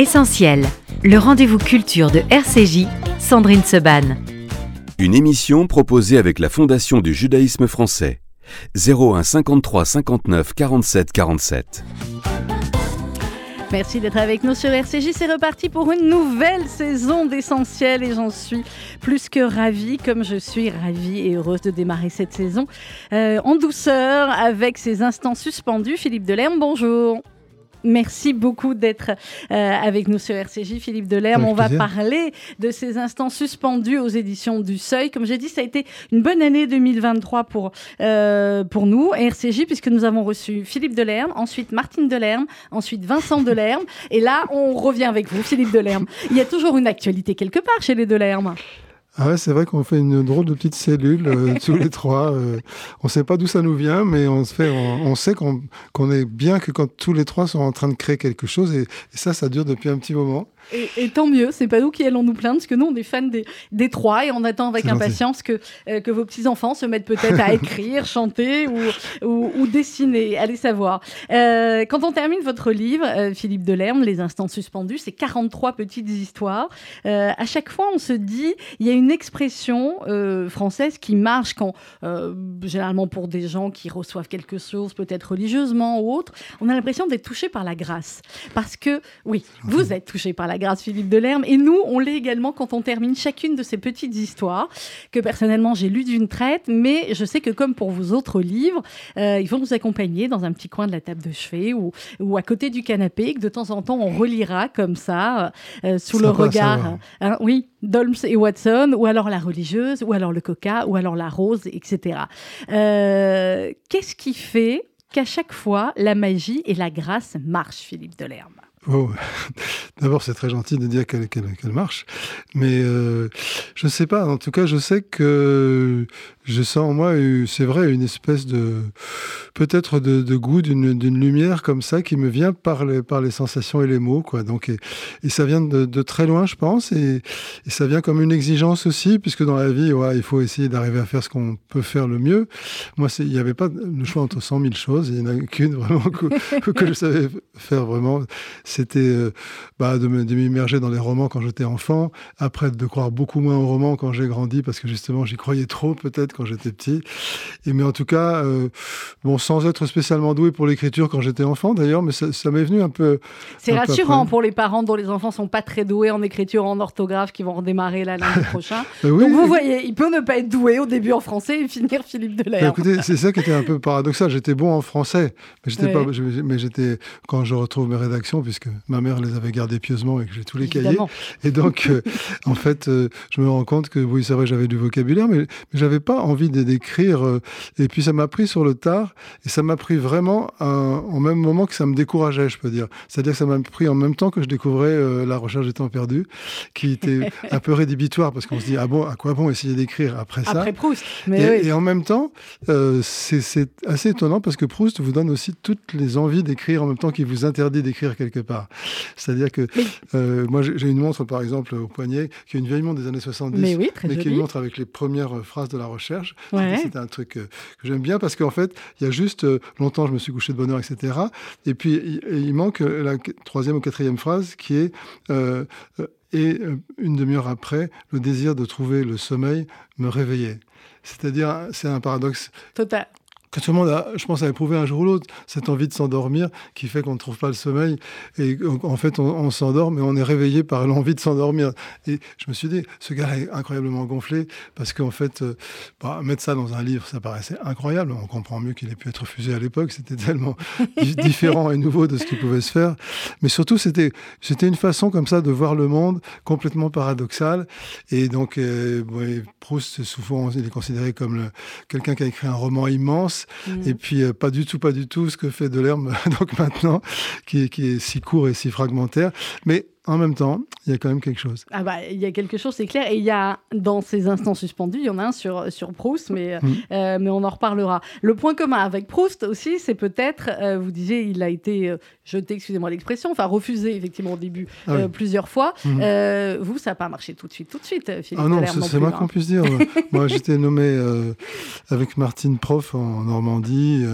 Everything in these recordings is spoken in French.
Essentiel, le rendez-vous culture de RCJ, Sandrine Seban. Une émission proposée avec la Fondation du judaïsme français. 01 53 59 47 47. Merci d'être avec nous sur RCJ. C'est reparti pour une nouvelle saison d'essentiel et j'en suis plus que ravie, comme je suis ravie et heureuse de démarrer cette saison euh, en douceur avec ces instants suspendus. Philippe Delerme, bonjour. Merci beaucoup d'être euh, avec nous sur RCJ, Philippe Delerme. On va parler de ces instants suspendus aux éditions du Seuil. Comme j'ai dit, ça a été une bonne année 2023 pour, euh, pour nous, RCJ, puisque nous avons reçu Philippe Delerme, ensuite Martine Delerme, ensuite Vincent Delerme. Et là, on revient avec vous, Philippe Delerme. Il y a toujours une actualité quelque part chez les Delerme. Ah ouais, c'est vrai qu'on fait une drôle de petite cellule euh, tous les trois. Euh, on ne sait pas d'où ça nous vient, mais on, se fait, on, sait qu'on est bien que quand tous les trois sont en train de créer quelque chose, et ça, ça dure depuis un petit moment. Et, tant mieux, c'est pas nous qui allons nous plaindre, parce que nous, on est fans des, des trois et on attend avec impatience que, euh, que vos petits-enfants se mettent peut-être à écrire, chanter ou, ou, dessiner. Allez savoir. Euh, quand on termine votre livre, euh, Philippe Delerme, Les instants suspendus, c'est 43 petites histoires. à chaque fois, on se dit, il y a une expression française qui marche quand, généralement pour des gens qui reçoivent quelque chose, peut-être religieusement ou autre, on a l'impression d'être touché par la grâce. Parce que, oui, vous êtes touché par la grâce Philippe Delerme. Et nous, on l'est également quand on termine chacune de ces petites histoires que personnellement j'ai lues d'une traite, mais je sais que comme pour vos autres livres, euh, il faut nous accompagner dans un petit coin de la table de chevet ou, ou à côté du canapé, que de temps en temps on relira comme ça, euh, sous le regard, hein, oui, Dolms et Watson, ou alors la religieuse, ou alors le coca, ou alors la rose, etc. Euh, qu'est-ce qui fait qu'à chaque fois, la magie et la grâce marchent, Philippe Delerme? Oh, d'abord, c'est très gentil de dire qu'elle marche, mais euh, je ne sais pas. En tout cas, je sais que je sens en moi, c'est vrai, une espèce de peut-être de, goût d'une lumière comme ça qui me vient par les, sensations et les mots, quoi. Donc, et, ça vient de, très loin, je pense, et, ça vient comme une exigence aussi, puisque dans la vie, il faut essayer d'arriver à faire ce qu'on peut faire le mieux. Moi, il n'y avait pas le choix entre 100 000 choses, il n'y en a qu'une vraiment que, je savais faire vraiment. C'était euh, bah, de m'immerger dans les romans quand j'étais enfant, après de croire beaucoup moins aux romans quand j'ai grandi, parce que justement, j'y croyais trop peut-être quand j'étais petit. Et, mais en tout cas, euh, bon, sans être spécialement doué pour l'écriture quand j'étais enfant d'ailleurs, mais ça, m'est venu un peu. C'est rassurant pour les parents dont les enfants sont pas très doués en écriture, en orthographe, qui vont redémarrer là lundi prochain. Euh, Donc vous voyez, il peut ne pas être doué au début en français et finir Philippe Delair. Bah, écoutez, c'est ça qui était un peu paradoxal. J'étais bon en français, mais j'étais pas. Mais j'étais quand je retrouve mes rédactions, puisque ma mère les avait gardées pieusement et que j'ai tous les cahiers. Et donc, euh, en fait, je me rends compte que oui, c'est vrai, j'avais du vocabulaire, mais, mais j'avais pas envie d'écrire. Euh, et puis ça m'a pris sur le tard, et ça m'a pris vraiment en même moment que ça me décourageait, je peux dire. C'est-à-dire que ça m'a pris en même temps que je découvrais euh, La recherche du temps perdu, qui était un peu rédhibitoire, parce qu'on se dit, ah bon, à quoi bon essayer d'écrire après ça? Après Proust. Mais et, en même temps, euh, c'est assez étonnant, parce que Proust vous donne aussi toutes les envies d'écrire en même temps qu'il vous interdit d'écrire quelque part. C'est-à-dire que moi, j'ai une montre, par exemple, au poignet, qui est une vieille montre des années 70, mais, oui, mais qui est une montre avec les premières phrases de la recherche. C'est un truc euh, que j'aime bien parce qu'en fait, il y a juste euh, longtemps, je me suis couché de bonne heure, etc. Et puis, il, manque euh, la troisième ou quatrième phrase qui est et une demi-heure après, le désir de trouver le sommeil me réveillait. C'est-à-dire, c'est un paradoxe Total que tout le monde a, je pense, a éprouvé un jour ou l'autre, cette envie de s'endormir qui fait qu'on ne trouve pas le sommeil. Et en fait, on, s'endort, mais on est réveillé par l'envie de s'endormir. Et je me suis dit, ce gars est incroyablement gonflé, parce qu'en fait, euh, bah, mettre ça dans un livre, ça paraissait incroyable. On comprend mieux qu'il ait pu être refusé à l'époque. C'était tellement différent et nouveau de ce qui pouvait se faire. Mais surtout, c'était, c'était une façon comme ça de voir le monde complètement paradoxal. Et donc, euh, Proust, souvent, il est considéré comme quelqu'un qui a écrit un roman immense Mm. Et puis, euh, pas du tout, pas du tout ce que fait Delerme donc maintenant, qui, qui est si court et si fragmentaire. Mais en même temps, il y a quand même quelque chose. Ah bah, il y a quelque chose, c'est clair. Et il y a, dans ces instants suspendus, il y en a un sur, sur Proust, mais, mm. euh, mais on en reparlera. Le point commun avec Proust aussi, c'est peut-être, euh, vous disiez, il a été euh, jeté, excusez-moi l'expression, enfin refusé effectivement au début ah plusieurs fois. Mm. vous, ça n'a pas marché tout de suite, tout de suite, Philippe Ah non, c'est moi qu'on puisse dire. moi, j'étais nommé avec Martine Prof en Normandie.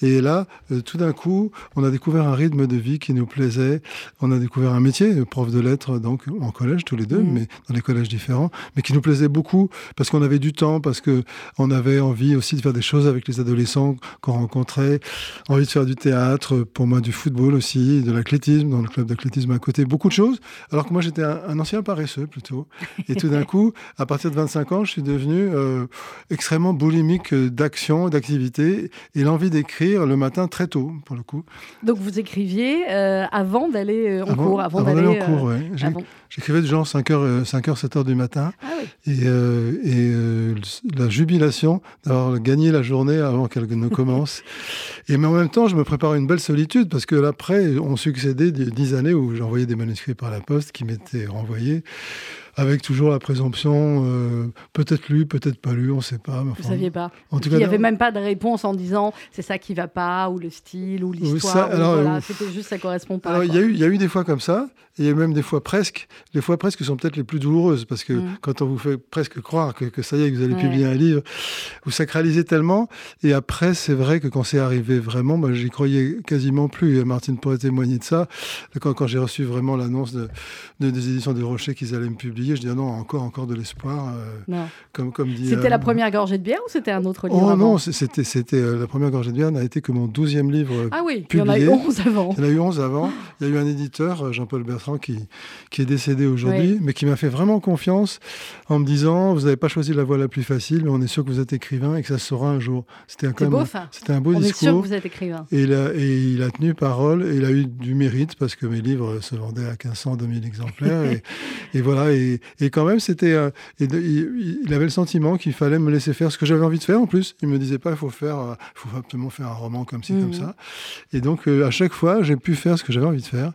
et là, tout d'un coup, on a découvert un rythme de vie qui nous plaisait. On a découvert un métier, prof de lettres, donc en collège tous les deux, mm. mais dans des collèges différents, mais qui nous plaisait beaucoup parce qu'on avait du temps, parce que on avait envie aussi de faire des choses avec les adolescents qu'on rencontrait, envie de faire du théâtre, pour moi du football aussi, de l'athlétisme, dans le club d'athlétisme à côté, beaucoup de choses. Alors que moi j'étais un, ancien paresseux plutôt. Et tout d'un coup, à partir de 25 ans, je suis devenu euh, extrêmement boulimique d'action, d'activité et l'envie d'écrire le matin très tôt, pour le coup. Donc vous écriviez euh, avant d'aller euh, en cours, avant, d'aller en cours, ouais. J'écrivais de genre 5h, 5h, 7h du matin. Ah et, euh, et euh, la jubilation d'avoir gagné la journée avant qu'elle ne commence. et mais en même temps, je me prépare une belle solitude parce que après, on succédait dix années où j'envoyais des manuscrits par la poste qui m'étaient renvoyés avec toujours la présomption, euh, peut-être lu, peut-être pas lu, on ne sait pas. Vous ne saviez pas. En tout cas, il n'y avait même pas de réponse en disant c'est ça qui va pas, ou le style, ou l'histoire. Voilà, C'était juste ça correspond pas. Alors, il y, y, a eu des fois comme ça, et même des fois presque. Les fois presque sont peut-être les plus douloureuses, parce que mm. quand on vous fait presque croire que, que ça y est, que vous allez publier un livre, vous sacralisez tellement. Et après, c'est vrai que quand c'est arrivé vraiment, bah, j'y croyais quasiment plus. Martine pourrait témoigner de ça. Quand, quand j'ai reçu vraiment l'annonce de, des éditions de Rocher qu'ils allaient me publier, je dis ah non, encore, encore de l'espoir. Euh, comme, comme dit, c'était la euh, première gorgée de bière ou c'était un autre livre Oh non, c'était, c'était euh, la première gorgée de bière n'a été que mon douzième livre. Ah oui, il y en a eu onze avant. Il y en a eu onze avant. Il y a eu un éditeur, Jean-Paul Bertrand, qui, qui est décédé aujourd'hui, mais qui m'a fait vraiment confiance en me disant vous n'avez pas choisi la voie la plus facile, mais on est sûr que vous êtes écrivain et que ça se saura un jour. C'était un, beau, c'était un beau discours. On est sûr que vous êtes écrivain. Et il, a, et il a tenu parole et il a eu du mérite parce que mes livres se vendaient à 1500, 2000 exemplaires. et, et, voilà, et, et quand même, c'était, euh, il, avait le sentiment qu'il fallait me laisser faire ce que j'avais envie de faire en plus. Il me disait pas, il faut faire, euh, faut absolument faire un roman comme ci, comme mmh. ça. Et donc, euh, à chaque fois, j'ai pu faire ce que j'avais envie de faire.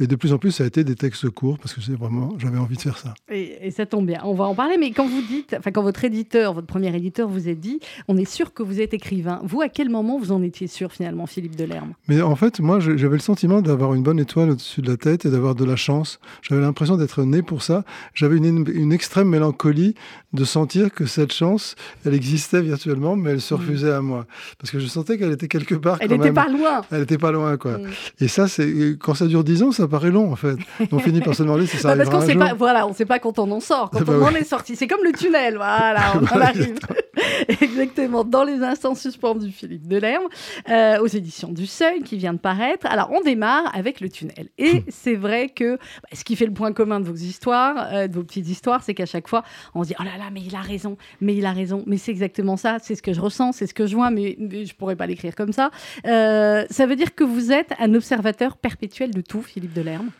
Et de plus en plus, ça a été des textes courts parce que c'est vraiment, j'avais envie de faire ça. Et, ça tombe bien. On va en parler. Mais quand vous dites, enfin, quand votre éditeur, votre premier éditeur vous a dit, on est sûr que vous êtes écrivain. Vous, à quel moment vous en étiez sûr finalement, Philippe Delerme? Mais en fait, moi, j'avais le sentiment d'avoir une bonne étoile au-dessus de la tête et d'avoir de la chance. J'avais l'impression d'être né pour ça. J'avais une, une, extrême mélancolie de sentir que cette chance, elle existait virtuellement, mais elle se mm. refusait à moi parce que je sentais qu'elle était quelque part. Elle n'était pas loin. Elle n'était pas loin, quoi. Mm. Et ça, c'est quand ça dure dix ans, ça ça paraît long en fait. On finit par se demander si ça bah, Parce qu'on sait pas, voilà, on sait pas quand on en sort, quand bah on en est sorti. C'est comme le tunnel, voilà, on arrive. Exactement, dans les instants suspendus, Philippe Delerme, euh, aux éditions du Seuil, qui vient de paraître. Alors, on démarre avec le tunnel. Et c'est vrai que bah, ce qui fait le point commun de vos histoires, euh, de vos petites histoires, c'est qu'à chaque fois, on se dit, oh là là, mais il a raison, mais il a raison, mais c'est exactement ça, c'est ce que je ressens, c'est ce que je vois, mais, je je pourrais pas l'écrire comme ça. Euh, ça veut dire que vous êtes un observateur perpétuel de tout, Philippe Delerme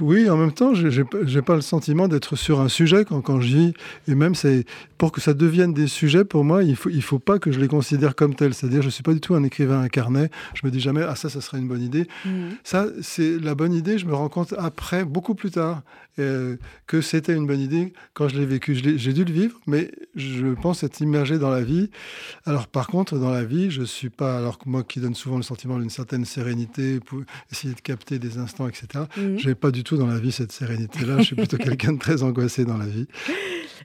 oui, en même temps, je n'ai pas le sentiment d'être sur un sujet quand, quand je vis. Et même, c'est pour que ça devienne des sujets, pour moi, il ne faut, il faut pas que je les considère comme tels. C'est-à-dire, je ne suis pas du tout un écrivain incarné. Je me dis jamais, ah ça, ça serait une bonne idée. Mmh. Ça, c'est la bonne idée, je me rends compte après, beaucoup plus tard. Euh, que c'était une bonne idée quand je l'ai vécu. J'ai dû le vivre, mais je pense être immergé dans la vie. Alors par contre, dans la vie, je suis pas, alors que moi qui donne souvent le sentiment d'une certaine sérénité pour essayer de capter des instants, etc., mmh. je n'ai pas du tout dans la vie cette sérénité-là. je suis plutôt quelqu'un de très angoissé dans la vie.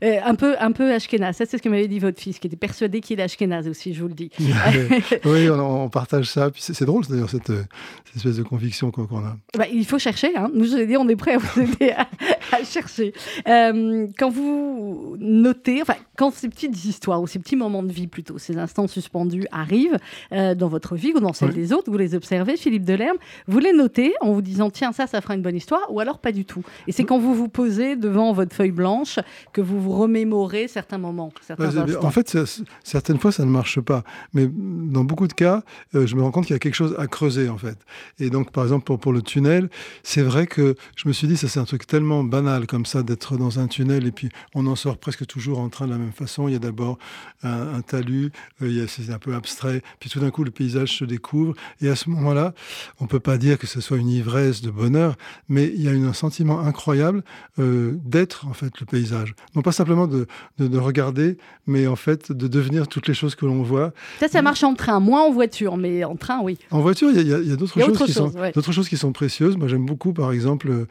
Euh, un peu, un peu Ashkenaz. Ça, c'est ce que m'avait dit votre fils, qui était persuadé qu'il est Ashkenaz aussi, je vous le dis. oui, on, partage ça. c'est drôle, d'ailleurs, cette, cette, espèce de conviction qu'on a. Bah, il faut chercher. Hein. Nous, je dit, on est prêt à vous aider à, chercher. Euh, quand vous notez, enfin, quand ces petites histoires ou ces petits moments de vie plutôt, ces instants suspendus arrivent euh, dans votre vie ou dans celle des autres, vous les observez, Philippe Delerme, vous les notez en vous disant tiens, ça, ça fera une bonne histoire, ou alors pas du tout. Et c'est quand vous vous posez devant votre feuille blanche que vous vous remémorer certains moments, certains En fait, certaines fois, ça ne marche pas. Mais dans beaucoup de cas, je me rends compte qu'il y a quelque chose à creuser, en fait. Et donc, par exemple, pour, pour le tunnel, c'est vrai que je me suis dit, ça c'est un truc tellement banal comme ça, d'être dans un tunnel et puis on en sort presque toujours en train de la même façon. Il y a d'abord un, talus, c'est un peu abstrait, puis tout d'un coup, le paysage se découvre. Et à ce moment-là, on peut pas dire que ce soit une ivresse de bonheur, mais il y a un sentiment incroyable euh, d'être en fait le paysage. Non pas simplement de, de, regarder, mais en fait de devenir toutes les choses que l'on voit. Ça, ça marche en train, moins en voiture, mais en train, oui. En voiture, il y a, d'autres choses, qui sont, d'autres choses qui sont précieuses. Moi, j'aime beaucoup, par exemple,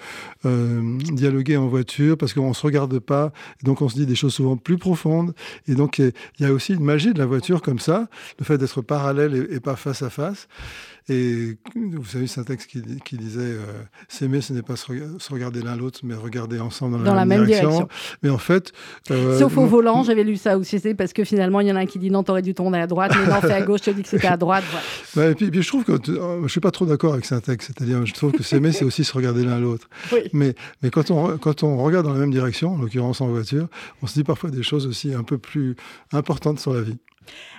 euh, en voiture parce qu'on se regarde pas, donc on se dit des choses souvent plus profondes. Et donc, il y a aussi une magie de la voiture comme ça, le fait d'être parallèle et, pas face à face. Et vous savez, c'est un texte qui, qui disait euh, S'aimer, ce n'est pas se, regarder l'un l'autre, mais regarder ensemble dans, la, même, direction. Mais en fait. Euh, Sauf au volant, j'avais lu ça aussi, c'est parce que finalement, il y en a un qui dit Non, t'aurais dû tourner à droite, mais non, fais à gauche, je te dis que c'était à droite. et puis, je trouve que. Euh, je suis pas trop d'accord avec ce texte, c'est-à-dire, je trouve que s'aimer, c'est aussi se regarder l'un l'autre. Mais, mais quand, on, quand on regarde dans la même direction, en l'occurrence en voiture, on se dit parfois des choses aussi un peu plus importantes sur la vie.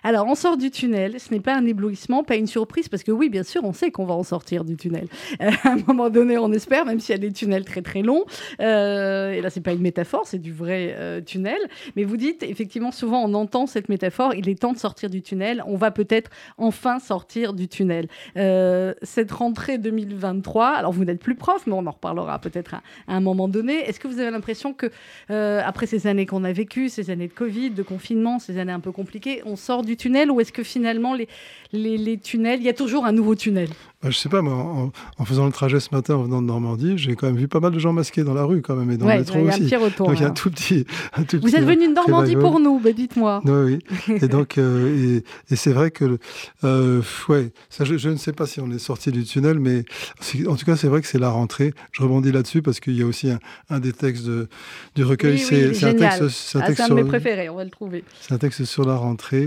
Alors, on sort du tunnel. Ce n'est pas un éblouissement, pas une surprise, parce que oui, bien sûr, on sait qu'on va en sortir du tunnel. Euh, à un moment donné, on espère, même s'il y a des tunnels très très longs. Euh, et là, c'est pas une métaphore, c'est du vrai euh, tunnel. Mais vous dites, effectivement, souvent, on entend cette métaphore. Il est temps de sortir du tunnel. On va peut-être enfin sortir du tunnel. cette rentrée 2023. Alors, vous n'êtes plus prof, mais on en reparlera peut-être à, un moment donné. Est-ce que vous avez l'impression que après ces années qu'on a vécues, ces années de Covid, de confinement, ces années un peu compliquées, on sort du tunnel ou est-ce que finalement les, les, tunnels, il y a toujours un nouveau tunnel? Bah, Je sais pas, moi, en, faisant le trajet ce matin en venant de Normandie, j'ai quand même vu pas mal de gens masqués dans la rue quand même et dans le métro aussi. Un petit retour, donc il y a un tout petit. Vous êtes venu de Normandie pour nous, bah, dites-moi. Oui, oui. et donc, euh, et, c'est vrai que, euh, ouais, ça, je, ne sais pas si on est sorti du tunnel, mais en tout cas, c'est vrai que c'est la rentrée. Je rebondis là-dessus parce qu'il y a aussi un, des textes de, du recueil. c'est un texte, un, texte ah, un de mes préférés, on va le trouver. C'est un texte sur la rentrée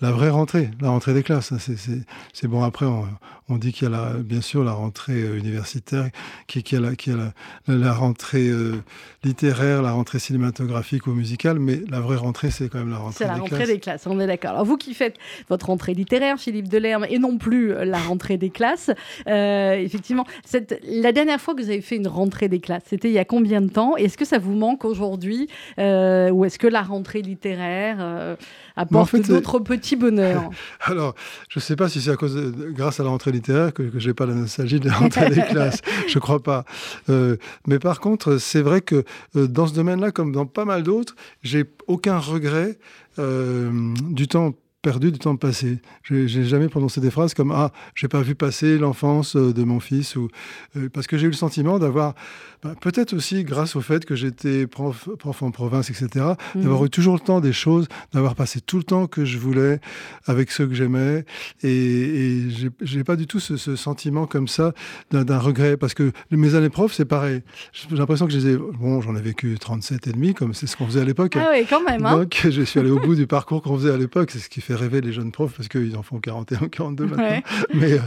la vraie rentrée, la rentrée des classes. Hein, c'est bon. Après, on, dit qu'il y a bien sûr la rentrée euh, universitaire, qu'il y a, la, a la, rentrée euh, littéraire, la rentrée cinématographique ou musicale, mais la vraie rentrée, c'est quand même la rentrée des classes. C'est la rentrée des classes, on est d'accord. Alors vous qui faites votre rentrée littéraire, Philippe Delerme, et non plus euh, la rentrée des classes, effectivement, cette, la dernière fois que vous avez fait une rentrée des classes, c'était il y a combien de temps? Est-ce que ça vous manque aujourd'hui Ou est-ce que la rentrée littéraire apporte d'autres petits bonheurs Alors, je ne sais pas si c'est à cause grâce à la rentrée littéraire que, je n'ai pas la nostalgie de la rentrée des classes. Je ne crois pas. Euh, mais par contre, c'est vrai que euh, dans ce domaine-là, comme dans pas mal d'autres, j'ai aucun regret euh, du temps perdu du temps passé. J'ai jamais prononcé des phrases comme ah j'ai pas vu passer l'enfance de mon fils ou parce que j'ai eu le sentiment d'avoir bah, peut-être aussi grâce au fait que j'étais prof, prof, en province, etc., mhm. d'avoir eu toujours le temps des choses, d'avoir passé tout le temps que je voulais avec ceux que j'aimais. Et, et j'ai pas du tout ce, sentiment comme ça d'un regret. Parce que mes années prof, c'est pareil. J'ai l'impression que je les ai. Bon, j'en ai vécu 37 et demi, comme c'est ce qu'on faisait à l'époque. Ah oui, quand même. Hein Donc, je suis allé au bout du parcours qu'on faisait à l'époque. C'est ce qui fait rêver les jeunes profs parce qu'ils en font 41, 42 maintenant. Mais, euh,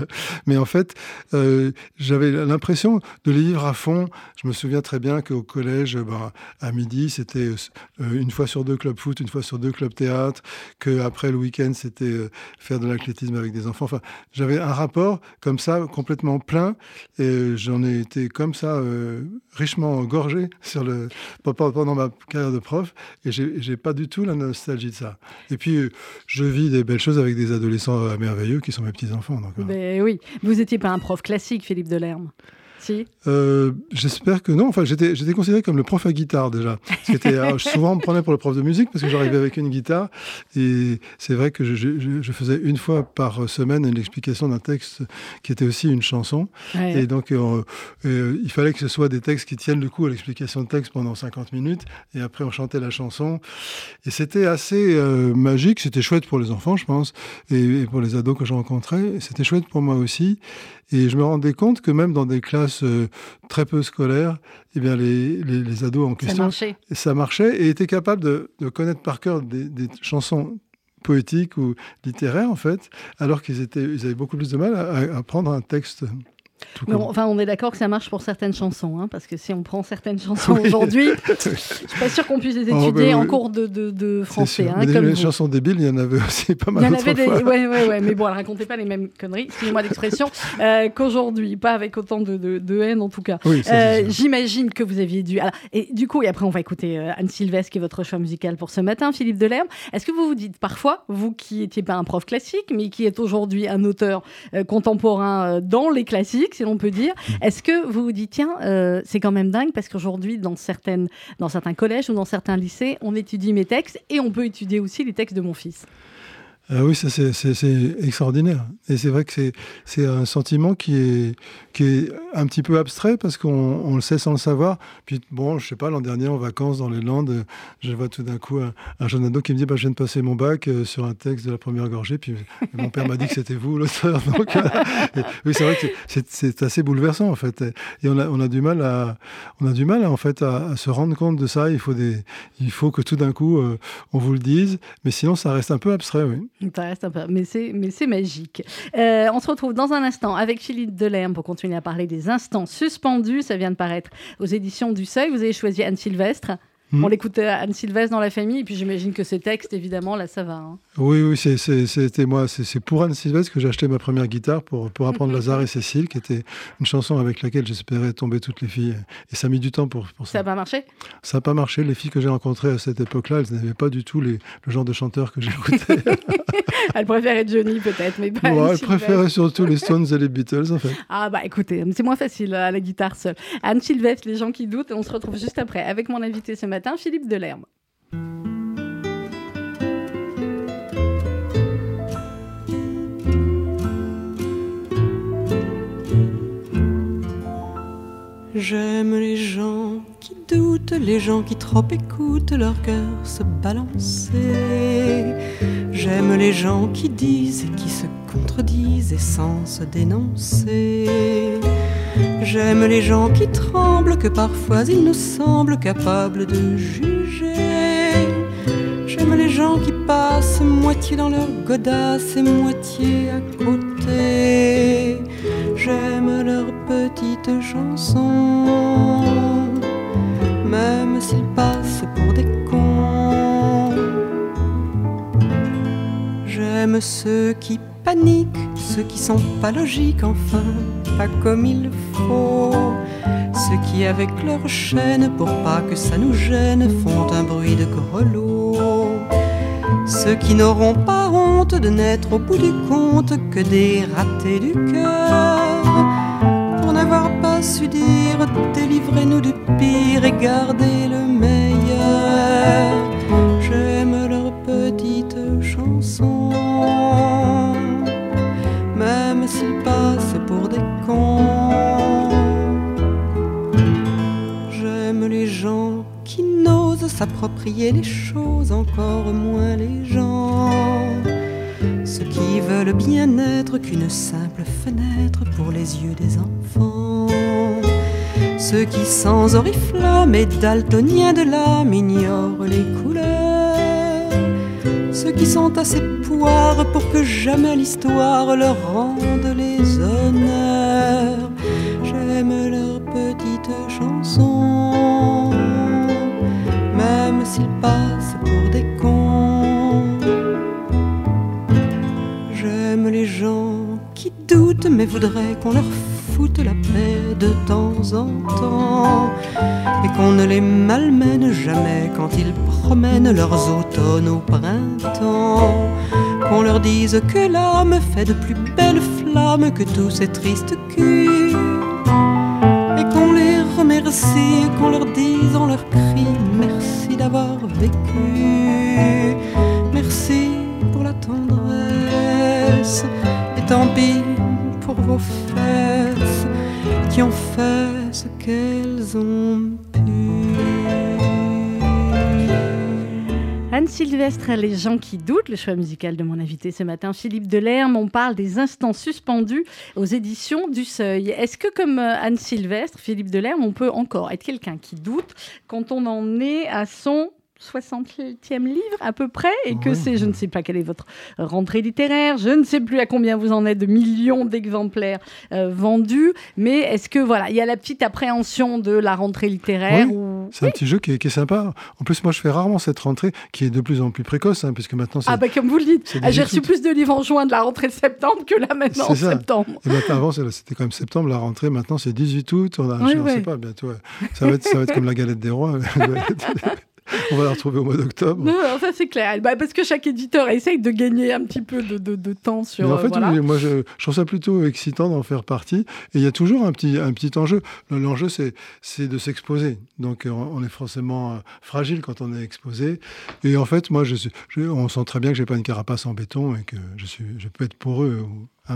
mais en fait, euh, j'avais l'impression de les vivre à fond. Je me souviens très bien qu'au collège, ben, à midi, c'était euh, une fois sur deux club foot, une fois sur deux club théâtre, qu'après le week-end, c'était euh, faire de l'athlétisme avec des enfants. Enfin, j'avais un rapport comme ça, complètement plein, et j'en ai été comme ça, euh, richement gorgé sur le, pendant ma carrière de prof, et j'ai pas du tout la nostalgie de ça. Et puis, je vis des belles choses avec des adolescents merveilleux qui sont mes petits-enfants. Ben oui, vous n'étiez pas un prof classique, Philippe Delerme? Euh, j'espère que non. Enfin, j'étais, considéré comme le prof à guitare déjà. C'était, euh, souvent, on me prenait pour le prof de musique parce que j'arrivais avec une guitare. Et c'est vrai que je, faisais une fois par semaine une explication d'un texte qui était aussi une chanson. Et donc, euh, il fallait que ce soit des textes qui tiennent le coup à l'explication de texte pendant 50 minutes. Et après, on chantait la chanson. Et c'était assez magique. C'était chouette pour les enfants, je pense, et, et pour les ados que je rencontrais. C'était chouette pour moi aussi. Et je me rendais compte que même dans des classes euh, très peu scolaires, eh bien les, les, ados en question, ça marchait, ça marchait et étaient capables de, de connaître par cœur des, des, chansons poétiques ou littéraires en fait, alors qu'ils ils avaient beaucoup plus de mal à, à prendre un texte Mais enfin, on est d'accord que ça marche pour certaines chansons, hein, parce que si on prend certaines chansons aujourd'hui, je suis pas sûr qu'on puisse les oh, étudier en cours de, de, français. Hein, les chansons débiles, il y en avait aussi pas mal. Il y en avait des, ouais, ouais, ouais, mais bon, elle racontait pas les mêmes conneries, excusez-moi l'expression, euh, qu'aujourd'hui, pas avec autant de, de, haine en tout cas. Euh, j'imagine que vous aviez dû. et du coup, et après, on va écouter euh, Anne Sylvestre, qui est votre choix musical pour ce matin, Philippe Delerme. Est-ce que vous vous dites parfois, vous qui n'étiez pas un prof classique, mais qui êtes aujourd'hui un auteur contemporain dans les classiques, si l'on peut dire, mmh. est-ce que vous vous dites, tiens, c'est quand même dingue parce qu'aujourd'hui, dans, certaines, dans certains collèges ou dans certains lycées, on étudie mes textes et on peut étudier aussi les textes de mon fils? Ah oui, c'est extraordinaire. Et c'est vrai que c'est un sentiment qui est, qui est un petit peu abstrait parce qu'on le sait sans le savoir. Puis bon, je sais pas, l'an dernier en vacances dans les Landes, je vois tout d'un coup un, jeune ado qui me dit bah, Je viens de passer mon bac euh, sur un texte de la première gorgée. Puis mon père m'a dit que c'était vous l'auteur. Donc euh, oui, c'est vrai que c'est assez bouleversant en fait. Et on a, on a du mal à, on a du mal en fait à, se rendre compte de ça. Il faut, des, il faut que tout d'un coup euh, on vous le dise. Mais sinon, ça reste un peu abstrait, oui. Ça reste un peu, mais c'est, mais c'est magique. Euh, on se retrouve dans un instant avec Philippe Delerme pour continuer à parler des instants suspendus. Ça vient de paraître aux éditions du Seuil. Vous avez choisi Anne Sylvestre. Hmm. On l'écoute Anne Sylvestre dans la famille, et puis j'imagine que ces textes, évidemment, là, ça va. Hein. Oui, oui, c'était moi. C'est pour Anne Sylvestre que j'ai acheté ma première guitare pour, pour apprendre Lazare et Cécile, qui était une chanson avec laquelle j'espérais tomber toutes les filles. Et ça a mis du temps pour, pour ça. Ça n'a pas marché? Ça n'a pas marché. Les filles que j'ai rencontrées à cette époque-là, elles n'avaient pas du tout les, le genre de chanteur que j'écoutais. elles préféraient Johnny, peut-être, mais pas. elles préféraient surtout les Stones et les Beatles, en fait. Ah, bah écoutez, c'est moins facile à la guitare seule. Anne Sylvestre, les gens qui doutent, on se retrouve juste après avec mon invité ce matin, Philippe Delerme. J'aime les gens qui doutent, les gens qui trop écoutent leur cœur se balancer. J'aime les gens qui disent et qui se contredisent et sans se dénoncer. J'aime les gens qui tremblent, que parfois ils nous semblent capables de juger. J'aime les gens qui passent moitié dans leur godasse et moitié à côté. J'aime leurs petites chansons, même s'ils passent pour des cons. J'aime ceux qui paniquent, ceux qui sont pas logiques, enfin, pas comme il faut. Ceux qui, avec leur chaîne, pour pas que ça nous gêne, font un bruit de grelot. Ceux qui n'auront pas honte de n'être au bout du compte que des ratés du cœur n'avoir pas su dire délivrez-nous du pire et gardez le meilleur. Les gens qui n'osent s'approprier les choses, encore moins les gens ceux qui veulent bien être qu'une simple fenêtre pour les yeux des enfants. Ceux qui sans oriflamme et daltoniens de l'âme ignorent les couleurs. Ceux qui sont assez poires pour que jamais l'histoire leur rende les honneurs. S'ils passent pour des les gens qui doutent mais voudraient qu'on leur foute la paix de temps en temps. Et qu'on ne les malmène jamais quand ils promènent leurs automnes au printemps. Qu'on leur dise que l'âme fait de plus belles flammes que tous ces tristes culs. Et qu'on les remercie, qu'on leur dise en leur cri merci merci pour la tendresse et tant pis pour vos fesses qui ont fait ce qu'elles ont pu. Anne Sylvestre, les gens qui doutent, le choix musical de mon invité ce matin, Philippe Delerme, on parle des instants suspendus aux éditions du Seuil. Est-ce que comme euh, Anne Sylvestre, Philippe Delerme, on peut encore être quelqu'un qui doute quand on en est à son 60e livre à peu près, et que c'est, je ne sais pas quelle est votre rentrée littéraire, je ne sais plus à combien vous en êtes de millions d'exemplaires euh, vendus, mais est-ce que voilà, il y a la petite appréhension de la rentrée littéraire C'est un petit jeu qui est, sympa. En plus, moi, je fais rarement cette rentrée qui est de plus en plus précoce, hein, puisque maintenant Ah bah comme vous le dites, ah, j'ai reçu plus de livres en juin de la rentrée de septembre que là maintenant en septembre. Et maintenant, avant, c'était quand même septembre, la rentrée, maintenant c'est 18 août, on a, je ne sais pas, bientôt, ça va, être, ça va être comme la galette des rois. On va la retrouver au mois d'octobre. Non, ça c'est clair. Bah, parce que chaque éditeur essaye de gagner un petit peu de, de, temps sur. en fait, moi je, trouve ça plutôt excitant d'en faire partie. Et il y a toujours un petit, un petit enjeu. L'enjeu, c'est de s'exposer. Donc on est forcément euh, fragile quand on est exposé. Et en fait, moi, je, on sent très bien que j'ai pas une carapace en béton et que je, suis, je peux être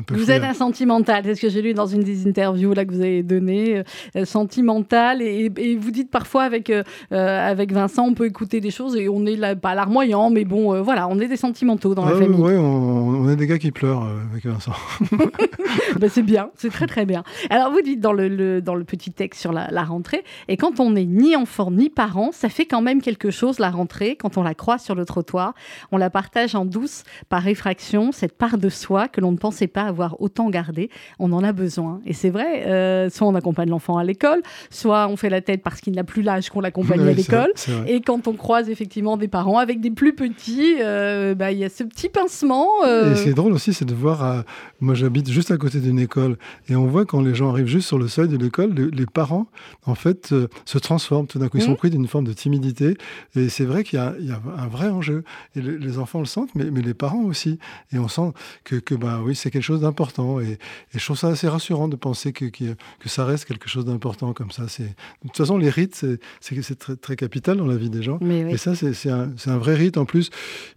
vous êtes un sentimental, c'est ce que j'ai lu dans une des interviews là que vous avez donné, euh, sentimental, et, vous dites parfois avec euh, euh, avec Vincent, on peut écouter des choses et on est là, pas larmoyant, mais bon, voilà, on est des sentimentaux dans la famille. Oui, on, est des gars qui pleurent avec Vincent. ben, c'est bien, c'est très très bien. Alors vous dites dans le, dans le petit texte sur la, la, rentrée, et quand on n'est ni enfant ni parent, ça fait quand même quelque chose la rentrée quand on la croise sur le trottoir, on la partage en douce par réfraction, cette part de soi que l'on ne pensait pas avoir autant gardé. On en a besoin. Et c'est vrai, euh, soit on accompagne l'enfant à l'école, soit on fait la tête parce qu'il n'a plus l'âge qu'on l'accompagne à l'école. Et quand on croise effectivement des parents avec des plus petits, euh, bah, il y a ce petit pincement. Euh. Et ce qui est drôle aussi, c'est de voir. moi, j'habite juste à côté d'une école. Et on voit quand les gens arrivent juste sur le seuil de l'école, les, parents, en fait, se transforment. Tout d'un coup, ils sont mmh. pris d'une forme de timidité. Et c'est vrai qu'il y, a un vrai enjeu. Et les, enfants le sentent, mais, mais, les parents aussi. Et on sent que, que bah, oui, c'est quelque chose d'important. Et, je trouve ça assez rassurant de penser que, que, ça reste quelque chose d'important comme ça. De toute façon, les rites, c'est très, très capital dans la vie des gens. Et ça, c'est un, un, vrai rite. En plus,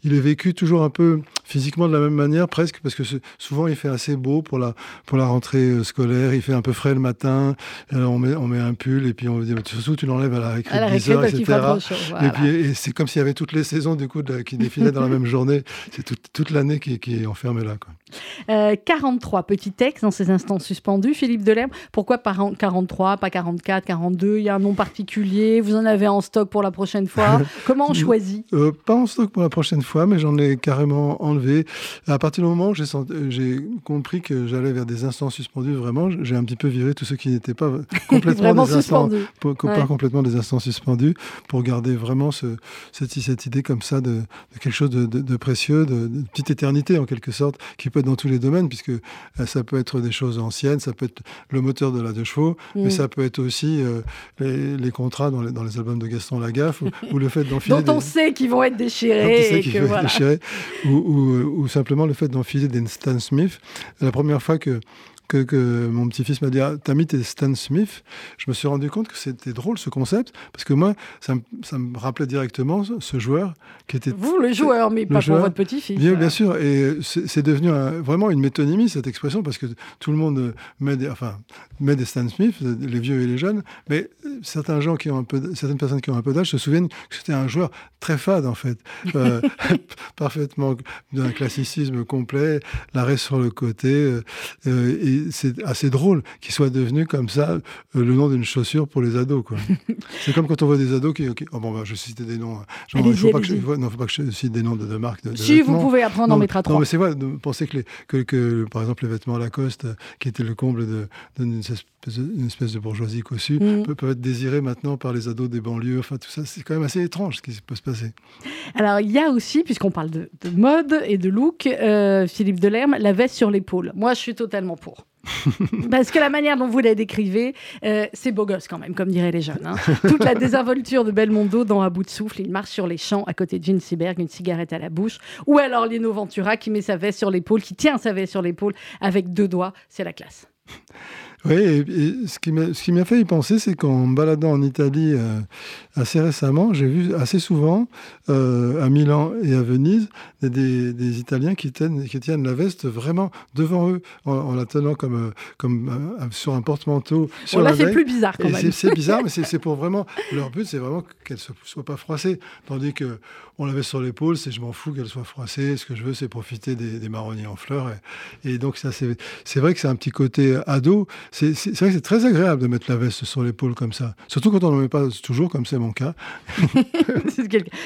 il est vécu toujours un peu physiquement de la même manière, presque, parce que souvent, il fait assez beau pour la, pour la rentrée euh, scolaire. Il fait un peu frais le matin. on, met, on met un pull et puis on dit, surtout, tu l'enlèves à la récré de 10 heures, etc. Et puis, c'est comme s'il y avait toutes les saisons, du coup, qui défilaient dans la même journée. C'est toute l'année qui, qui, est enfermée là. Quoi. Euh, 43 petits textes dans ces instants suspendus. Philippe Delerme, pourquoi pas 43, pas 44, 42 Il y a un nom particulier. Vous en avez en stock pour la prochaine fois. Comment on choisit? Euh, Pas en stock pour la prochaine fois, mais j'en ai carrément enlevé. À partir du moment où j'ai compris que j'allais vers des instants suspendus, vraiment, j'ai un petit peu viré tous ceux qui n'étaient pas complètement des instants, pas complètement des instants suspendus, pour garder vraiment ce, cette, cette, idée comme ça de, quelque chose de, de précieux, de, petite éternité en quelque sorte, qui peut être dans tous les domaines, puisque euh, ça peut être des choses anciennes, ça peut être le moteur de la deux chevaux, mais mm. ça peut être aussi euh, les, contrats dans les, dans les, albums de Gaston Lagaffe ou, le fait d'enfiler. dont on sait qu'ils vont être déchirés. ou, ou, simplement le fait d'enfiler des Stan Smith. La première fois que que, mon petit-fils m'a dit ah, T'as mis tes Stan Smith? Je me suis rendu compte que c'était drôle ce concept, parce que moi, ça, me rappelait directement ce joueur qui était. Vous, le joueur, mais pas pour votre petit-fils. Bien, bien sûr. Et c'est devenu vraiment une métonymie, cette expression, parce que tout le monde met des, enfin, met des Stan Smith, les vieux et les jeunes, mais certains gens qui ont un peu, certaines personnes qui ont un peu d'âge se souviennent que c'était un joueur très fade, en fait. Euh, parfaitement d'un classicisme complet, l'arrêt sur le côté. Euh, et c'est assez drôle qu'il soit devenu comme ça euh, le nom d'une chaussure pour les ados. c'est comme quand on voit des ados qui. Oh bon, bah, je vais citer des noms. Hein. il ne faut, pas que je cite des noms de, marques. si vous pouvez apprendre en mettre à trois. Non, mais c'est vrai de penser que, les, que, par exemple, les vêtements Lacoste, euh, qui étaient le comble d'une une espèce de bourgeoisie cossue, mm. peuvent, être désirés maintenant par les ados des banlieues. Enfin, tout ça, c'est quand même assez étrange ce qui peut se passer. Alors, il y a aussi, puisqu'on parle de, mode et de look, euh, Philippe Delerme, la veste sur l'épaule. Moi, je suis totalement pour. Parce que la manière dont vous la décrivez, euh, c'est beau gosse quand même, comme diraient les jeunes. Hein. Toute la désinvolture de Belmondo dans À bout de souffle, il marche sur les champs à côté de Gene une cigarette à la bouche. Ou alors Lino Ventura qui met sa veste sur l'épaule, qui tient sa veste sur l'épaule avec deux doigts. C'est la classe. Oui, et, ce qui m'a fait y penser, c'est qu'en me baladant en Italie euh, assez récemment, j'ai vu assez souvent euh, à Milan et à Venise des, Italiens qui tiennent, qui tiennent la veste vraiment devant eux, en, la tenant comme, euh, comme sur un porte-manteau. C'est plus bizarre quand même. C'est bizarre, mais c'est pour vraiment. Leur but, c'est vraiment qu'elle ne soit pas froissée. Tandis que on l'avait sur l'épaule, c'est je m'en fous qu'elle soit froissée. Ce que je veux, c'est profiter des, marronniers en fleurs. Et, et donc, ça, c'est vrai que c'est un petit côté ado c'est vrai que c'est très agréable de mettre la veste sur l'épaule comme ça. Surtout quand on n'en met pas toujours, comme c'est mon cas.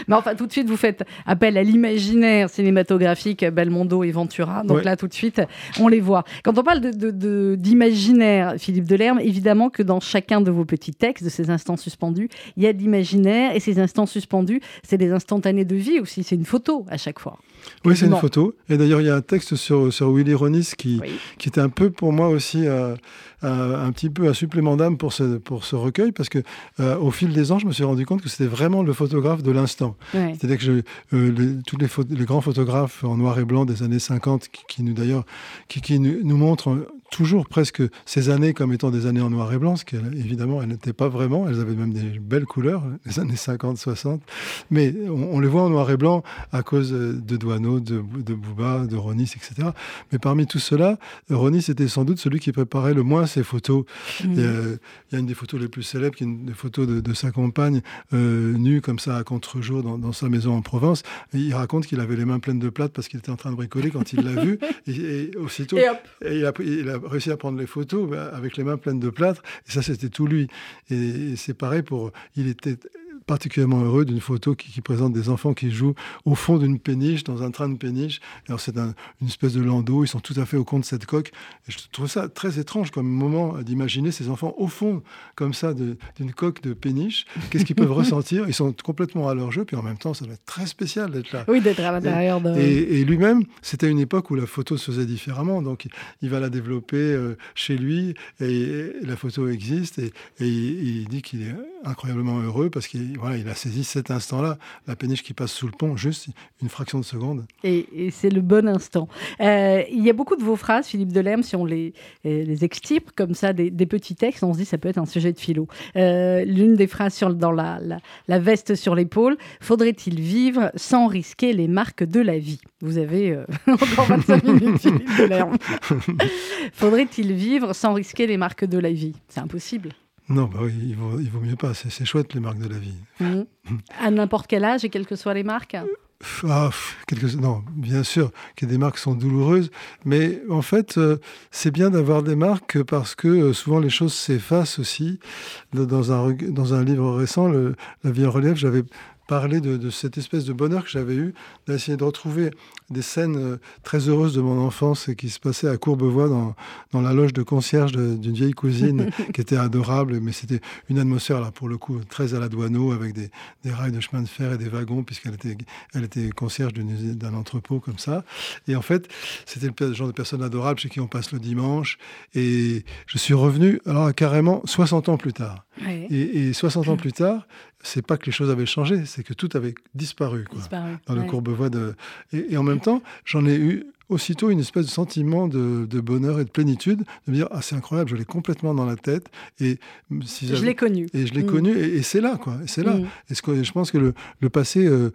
Mais enfin, tout de suite, vous faites appel à l'imaginaire cinématographique Belmondo et Ventura. Donc là, tout de suite, on les voit. Quand on parle d'imaginaire, de, Philippe Delerme, évidemment que dans chacun de vos petits textes, de ces instants suspendus, il y a de l'imaginaire. Et ces instants suspendus, c'est des instantanés de vie aussi. C'est une photo à chaque fois. Oui, c'est une photo. Et d'ailleurs, il y a un texte sur, sur Willy Ronis qui, qui était un peu pour moi aussi euh, euh, un petit peu un supplément d'âme pour ce, pour ce recueil, parce que euh, au fil des ans, je me suis rendu compte que c'était vraiment le photographe de l'instant. C'est-à-dire que les, tous les, les, grands photographes en noir et blanc des années 50, qui, nous d'ailleurs, qui, qui nous, nous montrent toujours presque ces années comme étant des années en noir et blanc, ce qu'évidemment, elles n'étaient pas vraiment. Elles avaient même des belles couleurs, les années 50, 60. Mais on, les voit en noir et blanc à cause de Douaneau, de, de Bouba, de Ronis, etc. Mais parmi tout cela, Ronis était sans doute celui qui préparait le moins ses photos. Mmh. Il, y a, une des photos les plus célèbres, qui est une des photos de, sa compagne, euh, nue comme ça à contre-jour dans, sa maison en Provence. il raconte qu'il avait les mains pleines de plâtre parce qu'il était en train de bricoler quand il l'a vue. Et, aussitôt, et il, a, il a réussi à prendre les photos bah, avec les mains pleines de plâtre. Et ça, c'était tout lui. Et, c'est pareil pour. Il était particulièrement heureux d'une photo qui, présente des enfants qui jouent au fond d'une péniche, dans un train de péniche. Alors c'est une espèce de landau, ils sont tout à fait au compte de cette coque. Et je trouve ça très étrange comme moment d'imaginer ces enfants au fond, comme ça, d'une coque de péniche. Qu'est-ce qu'ils peuvent ressentir? Ils sont complètement à leur jeu, puis en même temps, ça doit être très spécial d'être là. Oui, d'être à l'intérieur de... Et, lui-même, c'était une époque où la photo se faisait différemment, donc il va la développer euh, chez lui, et, la photo existe, et, il dit qu'il est incroyablement heureux parce qu'il voilà, il a saisi cet instant-là, la péniche qui passe sous le pont, juste une fraction de seconde. Et, c'est le bon instant. Euh, il y a beaucoup de vos phrases, Philippe Delerme, si on les, euh, les extirpe comme ça, des, petits textes, on se dit ça peut être un sujet de philo. Euh, l'une des phrases sur, dans la, la, veste sur l'épaule, faudrait-il vivre sans risquer les marques de la vie? Vous avez encore 25 minutes, Philippe Delerme. faudrait-il vivre sans risquer les marques de la vie? C'est impossible. Non, bah oui, il vaut, il vaut mieux pas. C'est chouette les marques de la vie. Mmh. À n'importe quel âge et quelles que soient les marques? Ah, Non, bien sûr que des marques sont douloureuses, mais en fait, euh, c'est bien d'avoir des marques parce que euh, souvent les choses s'effacent aussi. Dans un, dans un livre récent, le, La vie en relief, j'avais parler de, cette espèce de bonheur que j'avais eu d'essayer de retrouver des scènes euh, très heureuses de mon enfance qui se passaient à Courbevoie dans, dans la loge de concierge d'une vieille cousine qui était adorable, mais c'était une atmosphère là pour le coup très à la douaneau avec des, des rails de chemin de fer et des wagons puisqu'elle était, elle était concierge d'un entrepôt comme ça. Et en fait, c'était le genre de personne adorable chez qui on passe le dimanche. Et je suis revenu alors carrément 60 ans plus tard. Et, et 60 ans plus tard, c'est pas que les choses avaient changé, c'est que tout avait disparu, dans le courbevoie de. Et, en même temps, j'en ai eu aussitôt une espèce de sentiment de, bonheur et de plénitude, de me dire ah c'est incroyable, je l'ai complètement dans la tête et si je l'ai connu et je l'ai mm. connu et, c'est là quoi, c'est là. Mm. Et ce je pense que le, le passé euh,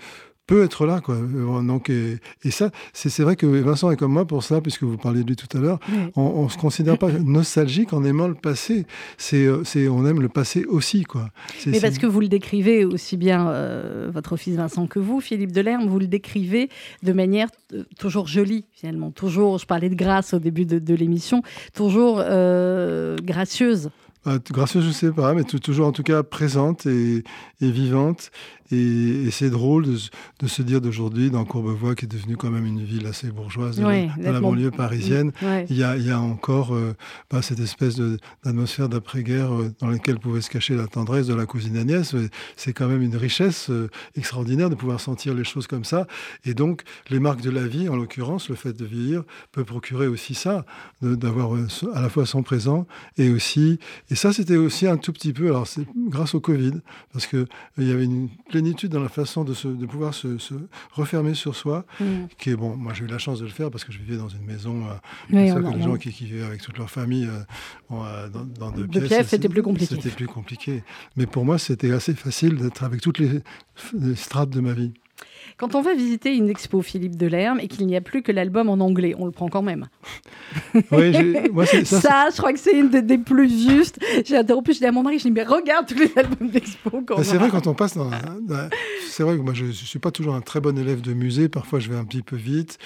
peut être là. Quoi. Donc, et, ça, c'est vrai que Vincent est comme moi pour ça, puisque vous parliez de lui tout à l'heure. On ne se considère pas nostalgique en aimant le passé. C'est, on aime le passé aussi. Quoi. Mais parce que vous le décrivez aussi bien, euh, votre fils Vincent, que vous, Philippe Delerme, vous le décrivez de manière euh, toujours jolie, finalement. Toujours, je parlais de grâce au début de, l'émission, toujours euh, gracieuse. Ah, gracieuse, je ne sais pas, mais toujours en tout cas présente et, et vivante. Et, c'est drôle de, se dire d'aujourd'hui, dans Courbevoie, qui est devenue quand même une ville assez bourgeoise dans la banlieue parisienne, il, y a, encore euh, bah, cette espèce d'atmosphère d'après-guerre euh, dans laquelle pouvait se cacher la tendresse de la cousine Agnès. C'est quand même une richesse euh, extraordinaire de pouvoir sentir les choses comme ça. Et donc, les marques de la vie, en l'occurrence, le fait de vieillir, peut procurer aussi ça, d'avoir à la fois son présent et aussi. Et ça, c'était aussi un tout petit peu, alors c'est grâce au Covid, parce qu'il y avait une plénitude dans la façon de, se, de pouvoir se, refermer sur soi, mm. qui est bon. Moi, j'ai eu la chance de le faire parce que je vivais dans une maison. Euh, les gens qui, vivaient avec toute leur famille euh, euh, dans, deux pièces. c'était plus compliqué. C'était plus compliqué. Mais pour moi, c'était assez facile d'être avec toutes les, strates de ma vie. Quand on va visiter une expo Philippe Delerme et qu'il n'y a plus que l'album en anglais, on le prend quand même. Oui, moi, ça, ça, je crois que c'est une des, plus justes. J'ai interrompu, je dis à mon mari, je dis, mais regarde tous les albums d'expo. Bah, c'est vrai, quand on passe dans. c'est vrai que moi, je ne suis pas toujours un très bon élève de musée. Parfois, je vais un petit peu vite.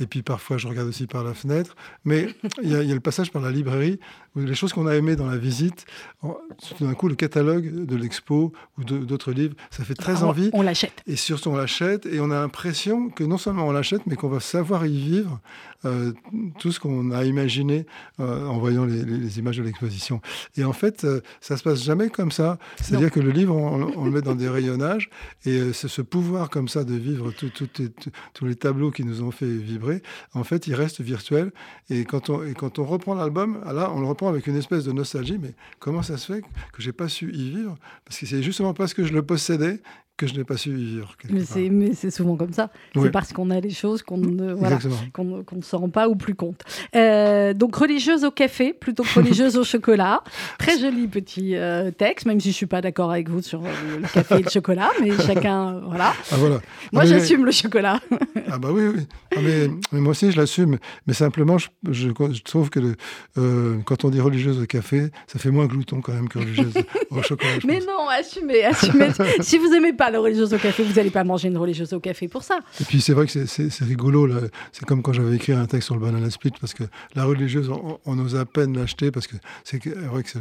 Et puis, parfois, je regarde aussi par la fenêtre. Mais il y, a le passage par la librairie où les choses qu'on a aimées dans la visite, tout d'un coup, le catalogue de l'expo ou d'autres livres, ça fait très ah, envie. On l'achète. Et surtout, on l'achète et on a l'impression que non seulement on l'achète, mais qu'on va savoir y vivre euh, tout ce qu'on a imaginé euh, en voyant les, images de l'exposition. Et en fait, euh, ça se passe jamais comme ça. C'est-à-dire que le livre, on, le met dans des rayonnages et c'est ce pouvoir comme ça de vivre tous les tableaux qui nous ont fait vibrer. En fait, il reste virtuel. Et quand on, et quand on reprend l'album, là, on le reprend avec une espèce de nostalgie. Mais comment ça se fait que j'ai pas su y vivre? Parce que c'est justement parce que je le possédais que je n'ai pas su vivre. Mais c'est souvent comme ça. C'est parce qu'on a des choses qu'on ne, voilà, qu'on, se rend pas ou plus compte. Euh, donc religieuse au café plutôt que religieuse au chocolat. Très joli petit euh, texte, même si je suis pas d'accord avec vous sur euh, le café et le chocolat, mais chacun, voilà. Ah, voilà. Moi, j'assume le chocolat. ah bah oui, oui. Ah, mais, moi aussi, je l'assume. Mais simplement, je, je, trouve que le, quand on dit religieuse au café, ça fait moins glouton quand même que religieuse au chocolat. Mais non, assumez, assumez. si vous aimez pas la religieuse au café, vous n'allez pas manger une religieuse au café pour ça. Et puis c'est vrai que c'est rigolo, c'est comme quand j'avais écrit un texte sur le banana split, parce que la religieuse, on, on ose à peine l'acheter, parce que c'est vrai que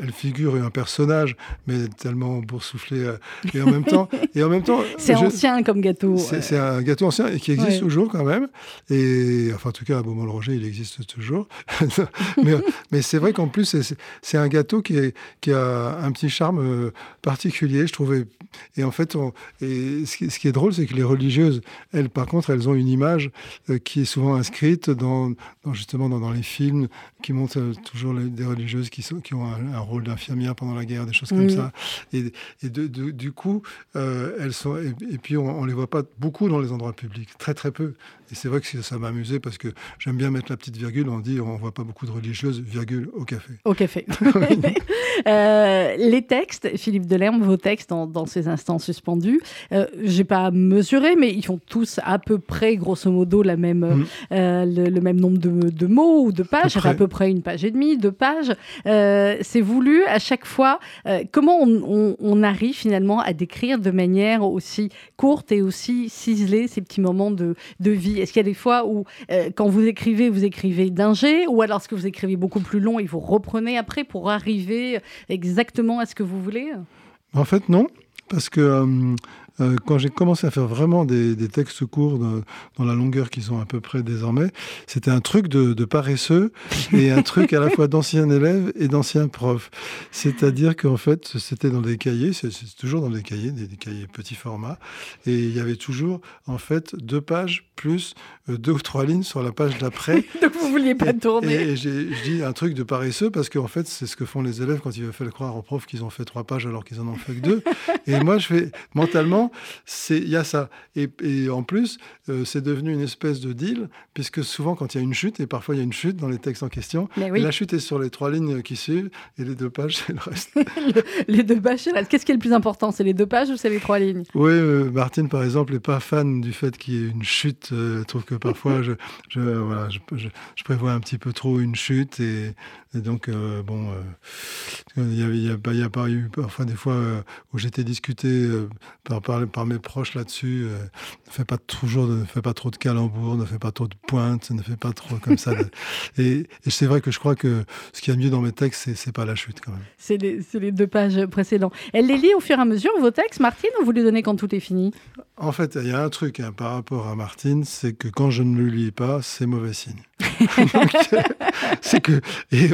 elle figure un personnage, mais tellement boursouflé, euh, et en même temps... et en même temps c'est ancien comme gâteau. C'est un gâteau ancien et qui existe toujours quand même, et enfin en tout cas à Beaumont-le-Roger, il existe toujours. mais, mais c'est vrai qu'en plus, c'est un gâteau qui, est, qui a un petit charme euh, particulier, je trouvais et en fait, ce, qui, est drôle, c'est que les religieuses, elles, par contre, elles ont une image euh, qui est souvent inscrite dans, justement dans, les films qui montrent euh, toujours des religieuses qui, sont, qui ont un, rôle d'infirmière pendant la guerre, des choses comme ça. Et, et du coup, euh, elles sont. Et, puis, on, ne les voit pas beaucoup dans les endroits publics, très très peu. Et c'est vrai que ça m'a amusé parce que j'aime bien mettre la petite virgule. On dit on voit pas beaucoup de religieuses, virgule, au café. Au café. les textes, Philippe Delerme, vos textes dans, dans ces instants suspendus. Euh, j'ai pas mesuré, mais ils font tous à peu près, grosso modo, la même, mm. euh, le, même nombre de, mots ou de pages, à, peu près une page et demie, deux pages. Euh, c'est voulu à chaque fois. Euh, comment on, arrive finalement à décrire de manière aussi courte et aussi ciselée ces petits moments de, de vie? Est-ce qu'il y a des fois où, quand vous écrivez, vous écrivez d'un jet, ou alors ce que vous écrivez beaucoup plus long et vous reprenez après pour arriver exactement à ce que vous voulez? En fait, non parce que euh, quand j'ai commencé à faire vraiment des, textes courts dans la longueur qui sont à peu près désormais, c'était un truc de, paresseux et un truc à la fois d'anciens élèves et d'anciens profs. C'est-à-dire qu'en fait, c'était dans des cahiers, c'est toujours dans des cahiers, des, cahiers petits format, et il y avait toujours en fait deux pages plus euh, deux ou trois lignes sur la page d'après. Donc vous vouliez pas tourner. Et, je dis un truc de paresseux parce qu'en fait, c'est ce que font les élèves quand ils veulent faire croire aux profs qu'ils ont fait trois pages alors qu'ils en ont fait que deux. et moi, je fais mentalement, il y a ça. Et, en plus, euh, c'est devenu une espèce de deal, puisque souvent, quand il y a une chute, et parfois il y a une chute dans les textes en question, la chute est sur les trois lignes qui suivent, et les deux pages, c'est le reste. les deux pages, c'est Qu'est-ce qui est le plus important C'est les deux pages ou c'est les trois lignes? Oui, euh, Martine, par exemple, n'est pas fan du fait qu'il y ait une chute. Euh, elle trouve que parfois, je, je, voilà, je, prévois un petit peu trop une chute, et, donc, bon, il y, a, il, y a, y a pas eu parfois des fois où j'étais discuté par, par, par mes proches là-dessus. Euh, ne fais pas toujours, ne fais pas trop de calembours, ne fais pas trop de pointes, ne fais pas trop comme ça. et, c'est vrai que je crois que ce qui y a mieux dans mes textes, c'est pas la chute quand même. C'est les, les, deux pages précédentes. Elle les lit au fur et à mesure vos textes, Martine, ou vous les donnez quand tout est fini? En fait, il y a un truc hein, par rapport à Martine, c'est que quand je ne le lis pas, c'est mauvais signe. c'est que et,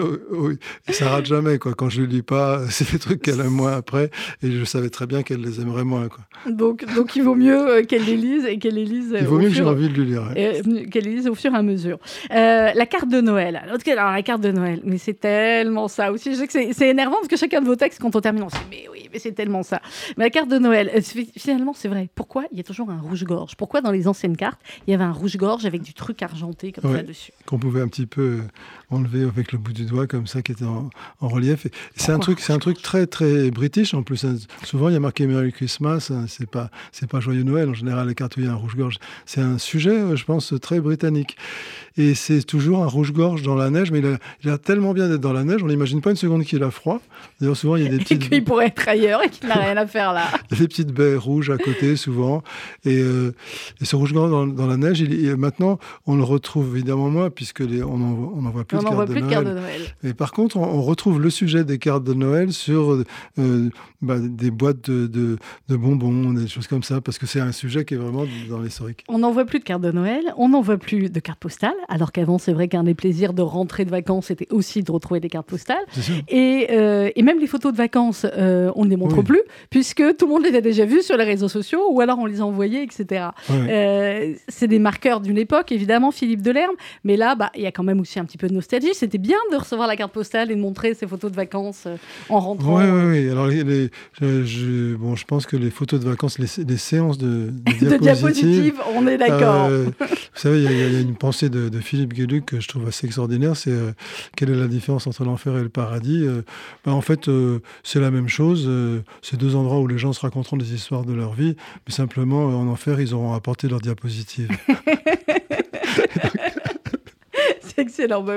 ça rate jamais quoi. Quand je le lis pas, c'est des trucs qu'elle aime moins après, et je savais très bien qu'elle les aimerait moins quoi. Donc, donc il vaut mieux euh, qu'elle les lise et qu'elle les lise. Il vaut mieux que j'ai envie de le lire. Euh, qu'elle les lise au fur et à mesure. Euh, la carte de Noël. Alors, la carte de Noël, mais c'est tellement ça aussi. Je sais que c'est énervant parce que chacun de vos textes, quand on termine, on se dit mais oui, mais c'est tellement ça. Mais la carte de Noël, finalement, c'est vrai. Pourquoi il y a toujours un rouge-gorge? Pourquoi dans les anciennes cartes, il y avait un rouge-gorge avec du truc argenté comme ça dessus qu'on pouvait un petit peu enlever avec le bout du doigt comme ça qui était en, relief. C'est un truc, c'est un truc très très british en plus. Hein. Souvent il y a marqué Merry Christmas. Hein. C'est pas c'est pas joyeux Noël en général les cartouilles un rouge-gorge. C'est un sujet, je pense, très britannique. Et c'est toujours un rouge-gorge dans la neige, mais il a, tellement bien d'être dans la neige, on n'imagine pas une seconde qu'il a froid. D'ailleurs, souvent, il y a des petites... Et qu'il pourrait être ailleurs et qu'il n'a rien à faire là. il y a des petites baies rouges à côté, souvent. Et, euh, ce rouge-gorge dans, la neige, il, maintenant, on le retrouve évidemment moins, puisque les, on n'en voit plus, de, cartes de, Noël. de Noël. Et par contre, on, retrouve le sujet des cartes de Noël sur euh, bah, des boîtes de, de, bonbons, des choses comme ça, parce que c'est un sujet qui est vraiment dans l'historique. On n'en voit plus de cartes de Noël, on n'en voit plus de cartes postales, alors qu'avant, c'est vrai qu'un des plaisirs de rentrer de vacances, c'était aussi de retrouver des cartes postales. Et, euh, et, même les photos de vacances, euh, on ne les montre plus, puisque tout le monde les a déjà vues sur les réseaux sociaux, ou alors on les a envoyées, etc. Euh, c'est des marqueurs d'une époque, évidemment, Philippe Delerme, mais là, bah, il y a quand même aussi un petit peu de nostalgie. C'était bien de recevoir la carte postale et de montrer ses photos de vacances en rentrant. Oui, oui, oui. Alors, les, je, bon, je pense que les photos de vacances, les, séances de, de, diapositives, on est d'accord. vous savez, il y, a une pensée de, Philippe Gueluc que je trouve assez extraordinaire. C'est euh, quelle est la différence entre l'enfer et le paradis euh, ben, En fait, euh, c'est la même chose. c'est deux endroits où les gens se raconteront des histoires de leur vie, mais simplement en enfer, ils auront apporté leurs diapositives positive. excellent. Bah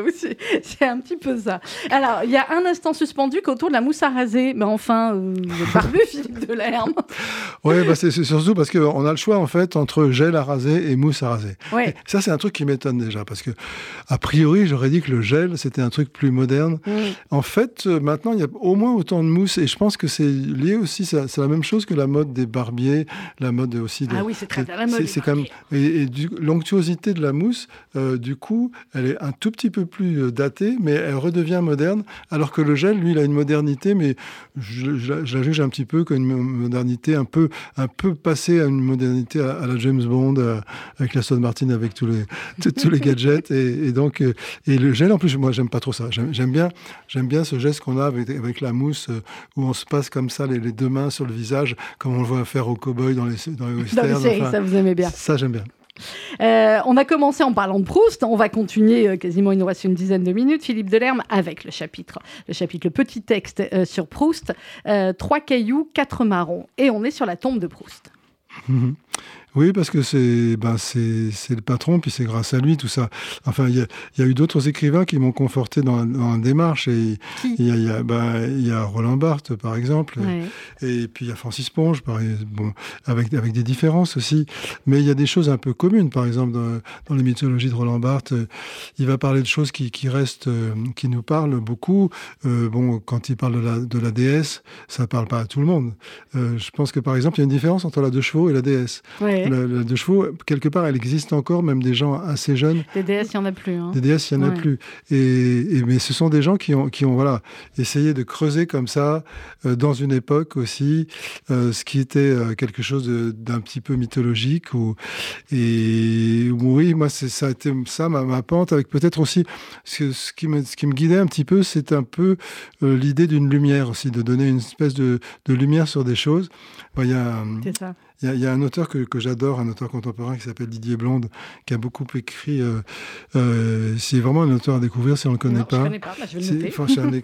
c'est un petit peu ça. Alors, il y a un instant suspendu qu'autour de la mousse à raser. Mais enfin, euh, barbu, Philippe Delerme. Oui, bah c'est surtout parce qu'on a le choix, en fait, entre gel à raser et mousse à raser. Ouais. ça, c'est un truc qui m'étonne déjà. Parce que, a priori, j'aurais dit que le gel, c'était un truc plus moderne. En fait, euh, maintenant, il y a au moins autant de mousse. Et je pense que c'est lié aussi, c'est la même chose que la mode des barbiers, la mode aussi de. Ah oui, c'est très la mode. C'est quand même. Et, l'onctuosité de la mousse, euh, du coup, elle est un tout petit peu plus euh, datée, mais elle redevient moderne, alors que le gel, lui, il a une modernité, mais je, la juge un petit peu comme une modernité un peu, un peu passée à une modernité à, la James Bond, avec la Stone Martin, avec tous les, tous les gadgets. Et, donc, euh, et le gel, en plus, moi, j'aime pas trop ça. J'aime bien, j'aime bien ce geste qu'on a avec, avec la mousse, euh, où on se passe comme ça les, deux mains sur le visage, comme on le voit faire au cowboy dans les, dans les westerns. ça vous aimez bien. Ça, j'aime bien. Euh, on a commencé en parlant de Proust, on va continuer euh, quasiment, il nous reste une dizaine de minutes, Philippe Delerme, avec le chapitre, le chapitre, le petit texte euh, sur Proust, trois cailloux, quatre marrons, et on est sur la tombe de Proust. Oui, parce que c'est ben c'est le patron, puis c'est grâce à lui tout ça. Enfin, il y a, eu d'autres écrivains qui m'ont conforté dans, dans, la démarche. Et il y, a, y a Roland Barthes, par exemple, et, puis il y a Francis Ponge, bon, avec, avec des différences aussi. Mais il y a des choses un peu communes. Par exemple, dans, les mythologies de Roland Barthes, il va parler de choses qui, qui restent, euh, qui nous parlent beaucoup. Euh, bon, quand il parle de la, de la déesse, ça parle pas à tout le monde. Euh, je pense que, par exemple, il y a une différence entre la deux chevaux et la déesse. La, deux chevaux, quelque part, elle existe encore, même des gens assez jeunes. Des DS, il n'y en a plus. Hein. Des DS, il n'y en a plus. Et, mais ce sont des gens qui ont, qui ont voilà, essayé de creuser comme ça, euh, dans une époque aussi, euh, ce qui était euh, quelque chose d'un petit peu mythologique. Ou, et oui, moi, ça a été ça, ma, ma pente, avec peut-être aussi ce, ce, qui me, ce qui me guidait un petit peu, c'est un peu l'idée d'une lumière aussi, de donner une espèce de, de lumière sur des choses. Il y a, c'est ça. Il y, a un auteur que, que j'adore, un auteur contemporain qui s'appelle Didier Blonde, qui a beaucoup écrit. Euh, euh, c'est vraiment un auteur à découvrir si on ne le connaît pas. Je connais pas, bah, je vais le noter.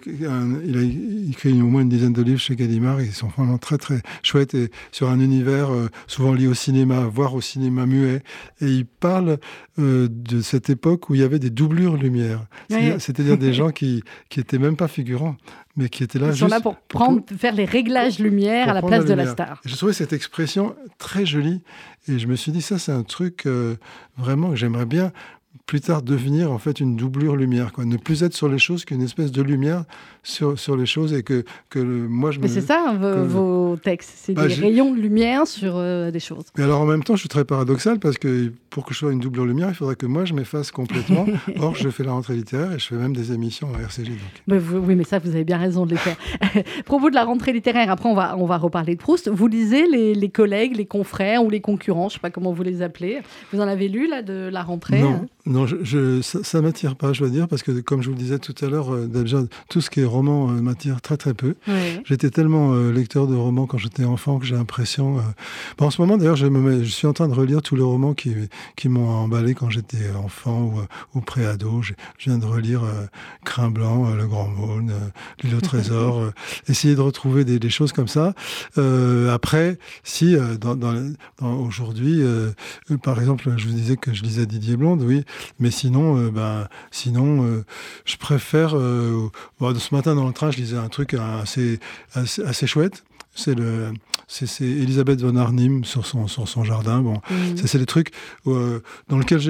il a écrit au moins une dizaine de livres chez Gallimard. Ils sont vraiment très très chouettes et sur un univers euh, souvent lié au cinéma, voire au cinéma muet. Et il parle de cette époque où il y avait des doublures lumière. C'est-à-dire des gens qui qui étaient même pas figurants, mais qui étaient là Ils juste sont là pour, prendre, faire les réglages lumière à la place de la star. Je trouvais cette expression très jolie et je me suis dit ça c'est un truc euh, vraiment que j'aimerais bien plus tard devenir en fait une doublure lumière, quoi. Ne plus être sur les choses qu'une espèce de lumière sur, sur les choses et que, que moi je Mais c'est ça vos, textes, c'est bah, des rayons de lumière sur euh, des choses. Et alors en même temps, je suis très paradoxal parce que pour que je sois une doublure lumière, il faudrait que moi je m'efface complètement. Or, je fais la rentrée littéraire et je fais même des émissions à RCG. Donc. oui, mais ça, vous avez bien raison de les faire. Propos de la rentrée littéraire, après on va, on va reparler de Proust. Vous lisez les, les collègues, les confrères ou les concurrents, je ne sais pas comment vous les appelez. Vous en avez lu là de la rentrée? Non, non non, je, ça, ne m'attire pas, je dois dire, parce que comme je vous le disais tout à l'heure, euh, déjà tout ce qui est roman m'attire très très peu. J'étais tellement lecteur de romans quand j'étais enfant que j'ai l'impression. en ce moment d'ailleurs, je, je suis en train de relire tous les romans qui, qui m'ont emballé quand j'étais enfant ou, ou pré-ado. Je, viens de relire Crin blanc, Le Grand Maune, L'île au trésor, essayer de retrouver des, des choses comme ça. après, si dans, dans, aujourd'hui, par exemple, je vous disais que je lisais Didier Blonde, oui, mais sinon, euh, ben, sinon, euh, je préfère. Euh, ce matin dans le train, je lisais un truc assez, assez chouette. C'est le c'est Elisabeth von Arnim sur son, sur son jardin. Bon, mhm. c'est des trucs euh, dans lesquels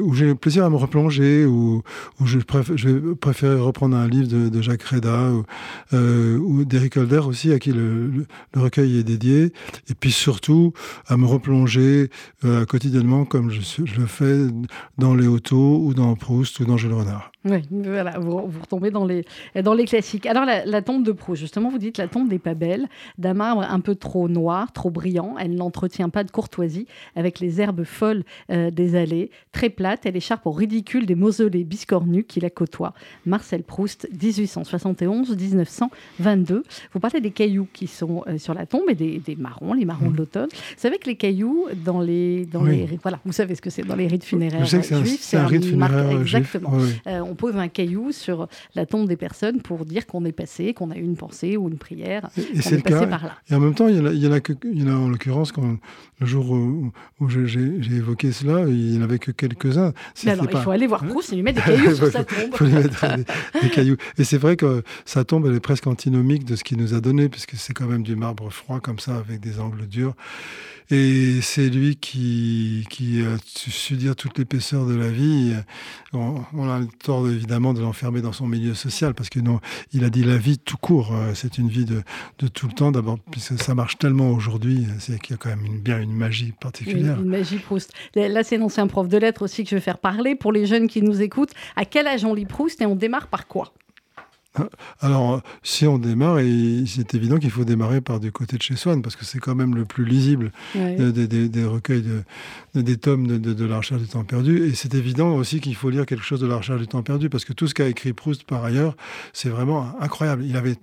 où j'ai plaisir à me replonger, où, où je, préfère, je vais préférer reprendre un livre de, de Jacques Reda ou, euh, ou d'Eric Holder aussi, à qui le, le, recueil est dédié. Et puis surtout, à me replonger euh, quotidiennement, comme je, je, le fais dans les autos ou dans Proust ou dans Jules Renard. Oui, voilà, vous, vous, retombez dans les, dans les classiques. Alors, la, la tombe de Proust, justement, vous dites la tombe n'est pas belle, d'un marbre un peu trop noir, trop brillant. Elle n'entretient pas de courtoisie avec les herbes folles euh, des allées. Très plate, elle écharpe au ridicule des mausolées biscornus qui la côtoient. Marcel Proust, 1871-1922. Vous parlez des cailloux qui sont euh, sur la tombe et des, marrons, les marrons de mmh. l'automne. Vous savez que les cailloux, dans les, dans les, voilà, vous savez ce que c'est dans les rites funéraires juifs, c'est un, rite funéraire exactement. Euh, on pose un caillou sur la tombe des personnes pour dire qu'on est passé, qu'on a eu une pensée ou une prière, qu'on est, passé par là. Et en même temps, il y il y en a, que, il y en a en l'occurrence, quand, le jour où, j'ai évoqué cela, il n'y en avait que quelques-uns. Alors, il faut aller voir Proust et lui mettre des cailloux sur sa tombe. Il faut lui mettre des, cailloux. Et c'est vrai que sa tombe, elle est presque antinomique de ce qu'il nous a donné, puisque c'est quand même du marbre froid, comme ça, avec des angles durs. Et c'est lui qui, qui a su dire toute l'épaisseur de la vie. On, a le tort, évidemment, de l'enfermer dans son milieu social, parce que non, il a dit la vie tout court. Euh, c'est une vie de, de tout le temps, d'abord, puisque ça marche tellement aujourd'hui, c'est qu'il y a quand même une, bien une magie particulière. Une, magie Proust. Là, c'est un prof de lettres aussi que je vais faire parler. Pour les jeunes qui nous écoutent, à quel âge on lit Proust et on démarre par quoi? Alors, si on démarre, c'est évident qu'il faut démarrer par du côté de chez Swann, parce que c'est quand même le plus lisible des, recueils, de, des tomes de, La recherche du temps perdu. Et c'est évident aussi qu'il faut lire quelque chose de La recherche du temps perdu, parce que tout ce qu'a écrit Proust par ailleurs, c'est vraiment incroyable. Il avait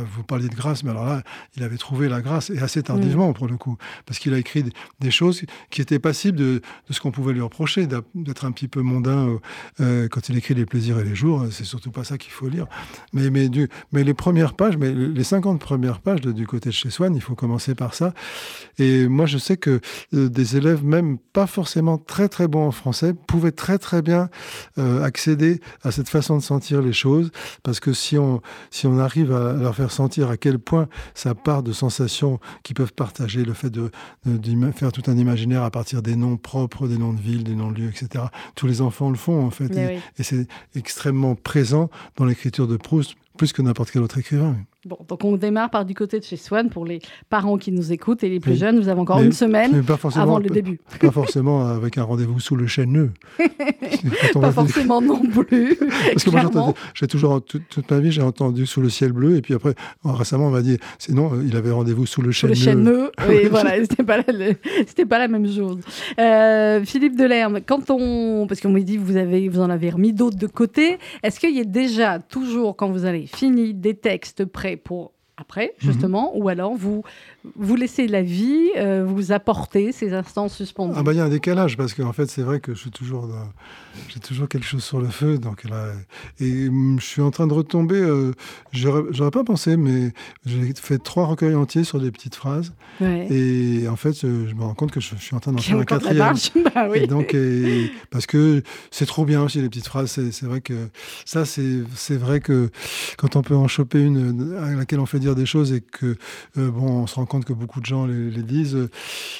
vous parliez de grâce, mais alors là, il avait trouvé la grâce, et assez tardivement mm. pour le coup, parce qu'il a écrit des choses qui étaient passibles de, ce qu'on pouvait lui reprocher, d'être un petit peu mondain euh, euh, quand il écrit Les plaisirs et les jours, c'est surtout pas ça qu'il faut lire. Mais, mais, du, mais les premières pages, mais les 50 premières pages du côté de chez Swann, il faut commencer par ça. Et moi, je sais que euh, des élèves, même pas forcément très très bons en français, pouvaient très très bien accéder à cette façon de sentir les choses, parce que si on, si on arrive à leur faire sentir à quel point ça part de sensations qui peuvent partager, le fait de, faire tout un imaginaire à partir des noms propres, des noms de villes, des noms de lieux, etc. Tous les enfants le font en fait, et c'est extrêmement présent dans l'écriture de Proust, plus que n'importe quel autre écrivain. Bon, donc on démarre par du côté de chez Swan pour les parents qui nous écoutent et les plus jeunes. Nous avons encore une semaine avant le début. Pas forcément avec un rendez-vous sous le chêneux. pas forcément non plus. Parce que moi, j'ai toujours, toute, ma vie, j'ai entendu sous le ciel bleu. Et puis après, récemment, on m'a dit, sinon, il avait rendez-vous sous le chêneux. Sous le chêneux, oui, voilà, c'était pas, la, pas la même chose. Euh, Philippe Delerme, quand on. Parce qu'on m'a dit, vous, avez, vous en avez remis d'autres de côté. Est-ce qu'il y a déjà, toujours, quand vous avez fini des textes prêts, pour après, mhm. justement, ou alors vous vous laissez la vie euh, vous apporter ces instants suspendus. Ah bah il y a un décalage parce qu'en fait c'est vrai que je suis toujours j'ai toujours quelque chose sur le feu donc là et je suis en train de retomber. Euh, j'aurais pas pensé mais j'ai fait trois recueils entiers sur des petites phrases et en fait euh, je me rends compte que je, suis en train d'en faire un quatrième. bah oui. Et donc parce que c'est trop bien aussi les petites phrases. C'est vrai que ça c'est vrai que quand on peut en choper une à laquelle on fait dire des choses et que bon on se rend compte que beaucoup de gens les, disent.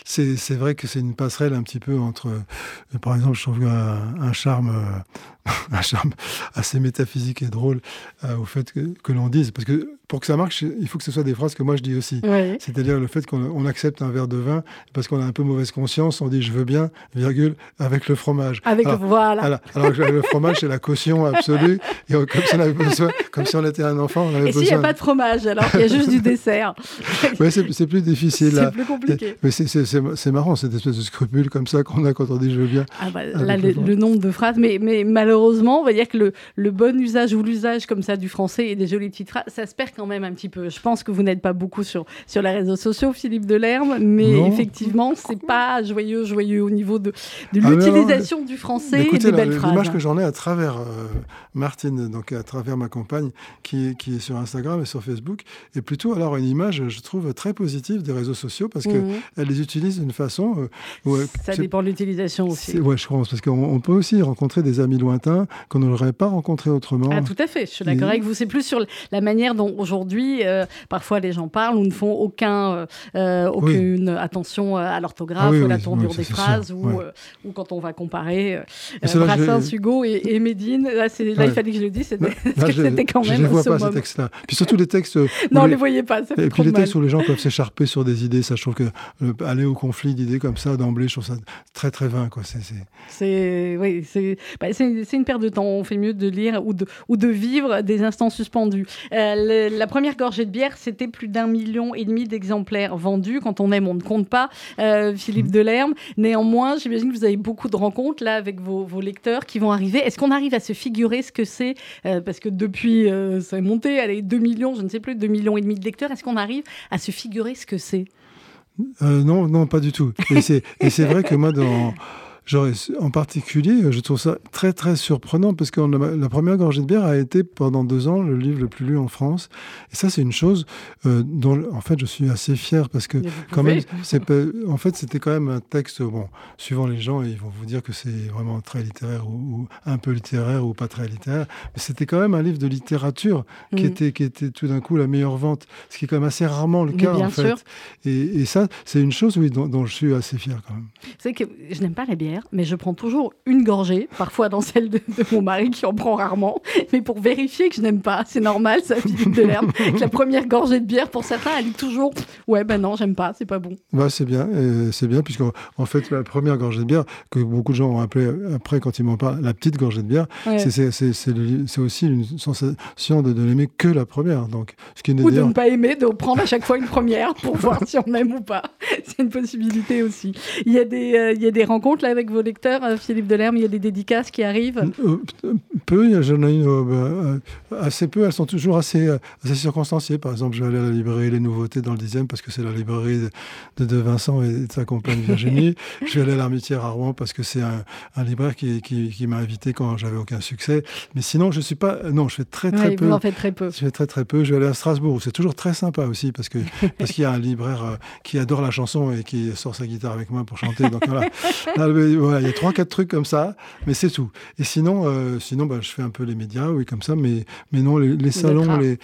C'est vrai que c'est une passerelle un petit peu entre, euh, par exemple, je trouve un, charme, euh, un charme assez métaphysique et drôle euh, au fait que, l'on dise, parce que pour que ça marche, il faut que ce soit des phrases que moi je dis aussi. C'est-à-dire le fait qu'on accepte un verre de vin parce qu'on a un peu mauvaise conscience, on dit je veux bien, virgule, avec le fromage. Avec alors, voilà. Alors, le fromage, c'est la caution absolue. Et comme, si on avait besoin, comme si on était un enfant, on avait et s'il n'y a pas de fromage, alors il y a juste du dessert. oui, c'est plus difficile. C'est plus compliqué. Mais c'est marrant, cette espèce de scrupule comme ça qu'on a quand on dit je veux bien. Ah bah, là, le, nombre de phrases. Mais, mais malheureusement, on va dire que le, le bon usage ou l'usage comme ça du français et des jolies petites phrases, ça se perd quand même un petit peu. Je pense que vous n'êtes pas beaucoup sur, sur les réseaux sociaux, Philippe Delerme, mais effectivement, c'est pas joyeux, joyeux au niveau de, de ah, l'utilisation du français et des belles phrases. L'image que j'en ai à travers euh, Martine, donc à travers ma compagne, qui, qui est sur Instagram et sur Facebook, est plutôt alors une image, je trouve, très positive des réseaux sociaux parce qu'elle mhm. les utilise d'une façon. Euh, ça dépend de l'utilisation aussi. Oui, je pense, parce qu'on peut aussi rencontrer des amis lointains qu'on n'aurait pas rencontrés autrement. Ah, tout à fait, je suis d'accord avec vous. C'est plus sur la manière dont aujourd'hui, euh, parfois les gens parlent ou ne font aucun, euh, aucune attention à l'orthographe, ah, à la tournure des phrases, ou, ou, quand on va comparer Brassens, Hugo et, et Médine. Là, là il fallait que je le dise, c'était quand même. Je ne vois pas ces textes-là. Puis surtout les textes. non, on ne les voyait pas. Et puis les textes où les gens peuvent s'écharper sur des idées, ça, je trouve que aller au conflit d'idées comme ça, d'emblée, je trouve ça très très vain. C'est oui, bah, c'est une perte de temps. On fait mieux de lire ou de, ou de vivre des instants suspendus. Euh, la première gorgée de bière, c'était plus d'un million et demi d'exemplaires vendus. Quand on aime, on ne compte pas. Euh, Philippe mmh. Delerme. Néanmoins, j'imagine que vous avez beaucoup de rencontres là avec vos, vos lecteurs qui vont arriver. Est-ce qu'on arrive à se figurer ce que c'est euh, Parce que depuis, ça est monté, allez, 2 millions, je ne sais plus, 2 millions et demi de lecteurs. Est-ce qu'on arrive à se figurer ce que c'est? Non, non, pas du tout. Et c'est vrai que moi, dans, en particulier, je trouve ça très très surprenant parce que la première gorgée de bière a été pendant deux ans le livre le plus lu en France. Et ça, c'est une chose euh, dont, en fait, je suis assez fier parce que quand même, en fait, c'était quand même un texte. Bon, suivant les gens, ils vont vous dire que c'est vraiment très littéraire ou, un peu littéraire ou pas très littéraire, mais c'était quand même un livre de littérature qui mm. était qui était tout d'un coup la meilleure vente, ce qui est quand même assez rarement le cas en fait. Et, ça, c'est une chose oui, dont, dont, je suis assez fier quand même. C'est que je n'aime pas les mais je prends toujours une gorgée, parfois dans celle de, mon mari qui en prend rarement, mais pour vérifier que je n'aime pas. C'est normal, ça, Philippe l'herbe. la première gorgée de bière, pour certains, elle dit toujours Ouais, ben non, j'aime pas, c'est pas bon. Bah, c'est bien, c'est bien, puisque en fait, la première gorgée de bière, que beaucoup de gens ont appelé après, quand ils m'en parlent, la petite gorgée de bière, c'est aussi une sensation de, ne l'aimer que la première. Donc, ce qui Ou de ne pas aimer, de prendre à chaque fois une première pour voir si on aime ou pas. C'est une possibilité aussi. Il y a des, euh, il y a des rencontres là avec vos lecteurs, euh, Philippe Delerme Il y a des dédicaces qui arrivent euh, Peu, j'en ai euh, bah, assez peu. Elles sont toujours assez, assez circonstanciées. Par exemple, je vais aller à la librairie Les Nouveautés dans le 10e parce que c'est la librairie de, de, Vincent et de sa compagne Virginie. je vais aller à l'Armitière à Rouen parce que c'est un, un, libraire qui, qui, qui m'a invité quand j'avais aucun succès. Mais sinon, je suis pas. Non, je fais très très peu. Vous en faites très peu. Je fais très très peu. Je vais aller à Strasbourg. C'est toujours très sympa aussi parce que parce qu'il y a un libraire qui adore la chanson et qui sort sa guitare avec moi pour chanter. Donc voilà. il y a trois, quatre trucs comme ça, mais c'est tout. Et sinon, euh, sinon bah, je fais un peu les médias, oui, comme ça, mais, mais non, les, salons, les,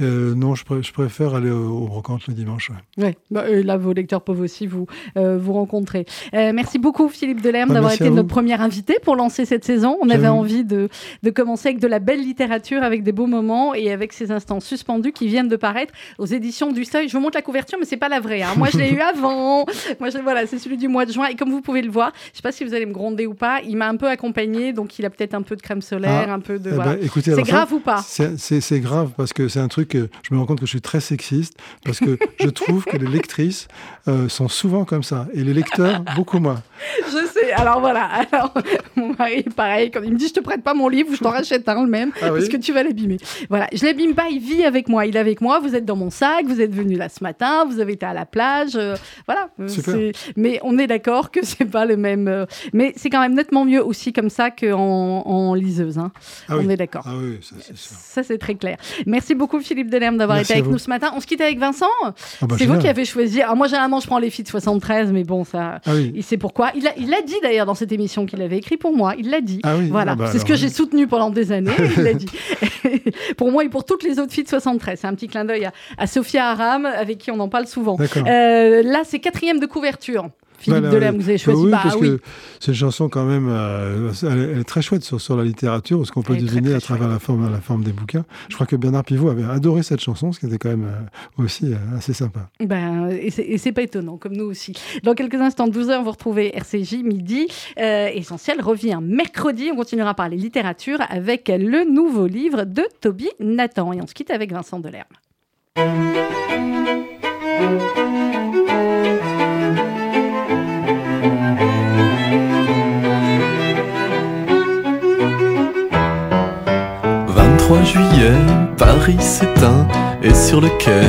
euh, non, je, préfère aller au, brocante le dimanche. Oui, bah, là, vos lecteurs peuvent aussi vous, euh, vous rencontrer. merci beaucoup, Philippe Delerme, bah, d'avoir été notre première invité pour lancer cette saison. On avait envie de, de commencer avec de la belle littérature, avec des beaux moments et avec ces instants suspendus qui viennent de paraître aux éditions du Seuil. Je vous montre la couverture, mais c'est pas la vraie. Hein. Moi, je l'ai eu avant. Moi, je, voilà, c'est celui du mois de juin. Et comme vous pouvez le voir, je pas si vous allez me gronder ou pas. Il m'a un peu accompagné, donc il a peut-être un peu de crème solaire, ah, un peu de. Eh ben, c'est grave ou pas C'est grave parce que c'est un truc. Que je me rends compte que je suis très sexiste parce que je trouve que les lectrices euh, sont souvent comme ça et les lecteurs beaucoup moins. Je sais. Alors voilà. Alors mon mari, pareil, quand il me dit je te prête pas mon livre, je t'en rachète un le même ah parce que tu vas l'abîmer. Voilà, je l'abîme pas. Il vit avec moi. Il est avec moi. Vous êtes dans mon sac. Vous êtes venu là ce matin. Vous avez été à la plage. Euh, voilà. Super. Mais on est d'accord que c'est pas le même. Euh, mais c'est quand même nettement mieux aussi comme ça qu'en en liseuse. Hein. Ah on est d'accord. Ah oui, ça c'est très clair. Merci beaucoup Philippe Delerme d'avoir été avec nous ce matin. On se quitte avec Vincent. Ah bah, c'est vous qui avez choisi. Alors moi généralement je prends les filles de 73, mais bon ça, ah il sait pourquoi. Il l'a il a dit d'ailleurs dans cette émission qu'il avait écrit pour moi. Il l'a dit. voilà, bah, c'est ce que j'ai soutenu pendant des années. il l'a dit. pour moi et pour toutes les autres filles de 73. C'est un petit clin d'œil à, Sophia Aram avec qui on en parle souvent. Euh, là c'est quatrième de couverture. Philippe Delerme, vous avez choisi Oui, bah, parce oui. que c'est une chanson quand même, euh, elle, est, elle, est, très chouette sur, sur la littérature, ce qu'on peut deviner très, très à travers la forme, la forme des bouquins. Je crois que Bernard Pivot avait adoré cette chanson, ce qui était quand même euh, aussi euh, assez sympa. Ben, et c'est pas étonnant, comme nous aussi. Dans quelques instants, 12h, vous retrouvez RCJ midi. Euh, Essentiel revient mercredi. On continuera par les littératures avec le nouveau livre de Toby Nathan. Et on se quitte avec Vincent Delerme. 3 juillet, Paris s'éteint et sur le quai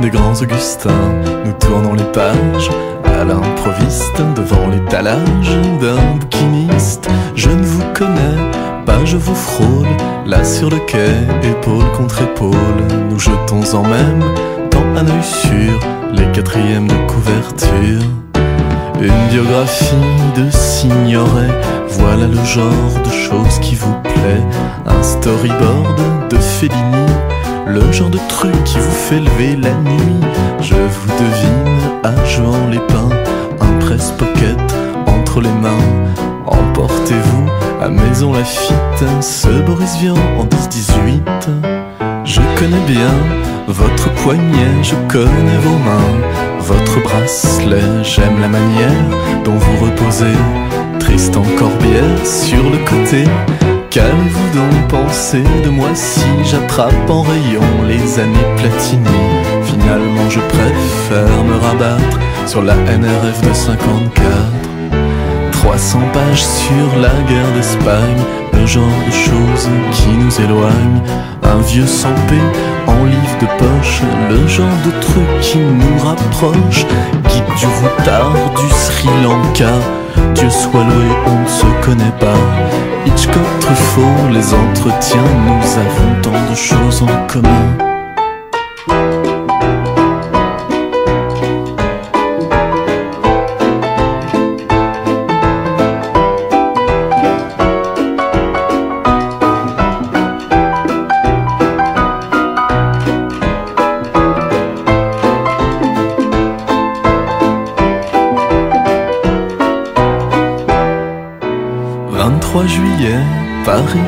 des grands Augustins, nous tournons les pages à l'improviste devant l'étalage d'un bouquiniste. Je ne vous connais pas, je vous frôle là sur le quai, épaule contre épaule. Nous jetons en même temps un œil sur les quatrièmes de couverture. Une biographie de Signoret, voilà le genre de choses qui vous plaît. Un storyboard de Fellini, le genre de truc qui vous fait lever la nuit. Je vous devine à Jean Lépin, un presse-pocket entre les mains. Emportez-vous à Maison Lafitte, ce Boris Vian en 10-18. Je connais bien votre poignet, je connais vos mains, votre bracelet, j'aime la manière dont vous reposez. Tristan Corbière sur le côté, qu'allez-vous donc penser de moi si j'attrape en rayon les années Platini Finalement, je préfère me rabattre sur la NRF de 54. 300 pages sur la guerre d'Espagne, le genre de choses qui nous éloignent. Un vieux sans en livre de poche, le genre de truc qui nous rapproche. Guide du routard du Sri Lanka, Dieu soit loué, on ne se connaît pas. Hitchcock, Truffaut, les entretiens, nous avons tant de choses en commun.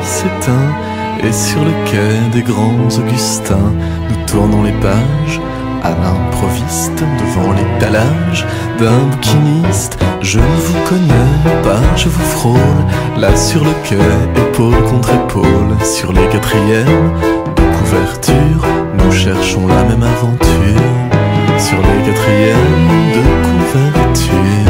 S'éteint, et sur le quai des grands Augustins, nous tournons les pages à l'improviste devant l'étalage d'un bouquiniste. Je ne vous connais pas, je vous frôle, là sur le quai, épaule contre épaule, sur les quatrièmes de couverture, nous cherchons la même aventure, sur les quatrièmes de couverture.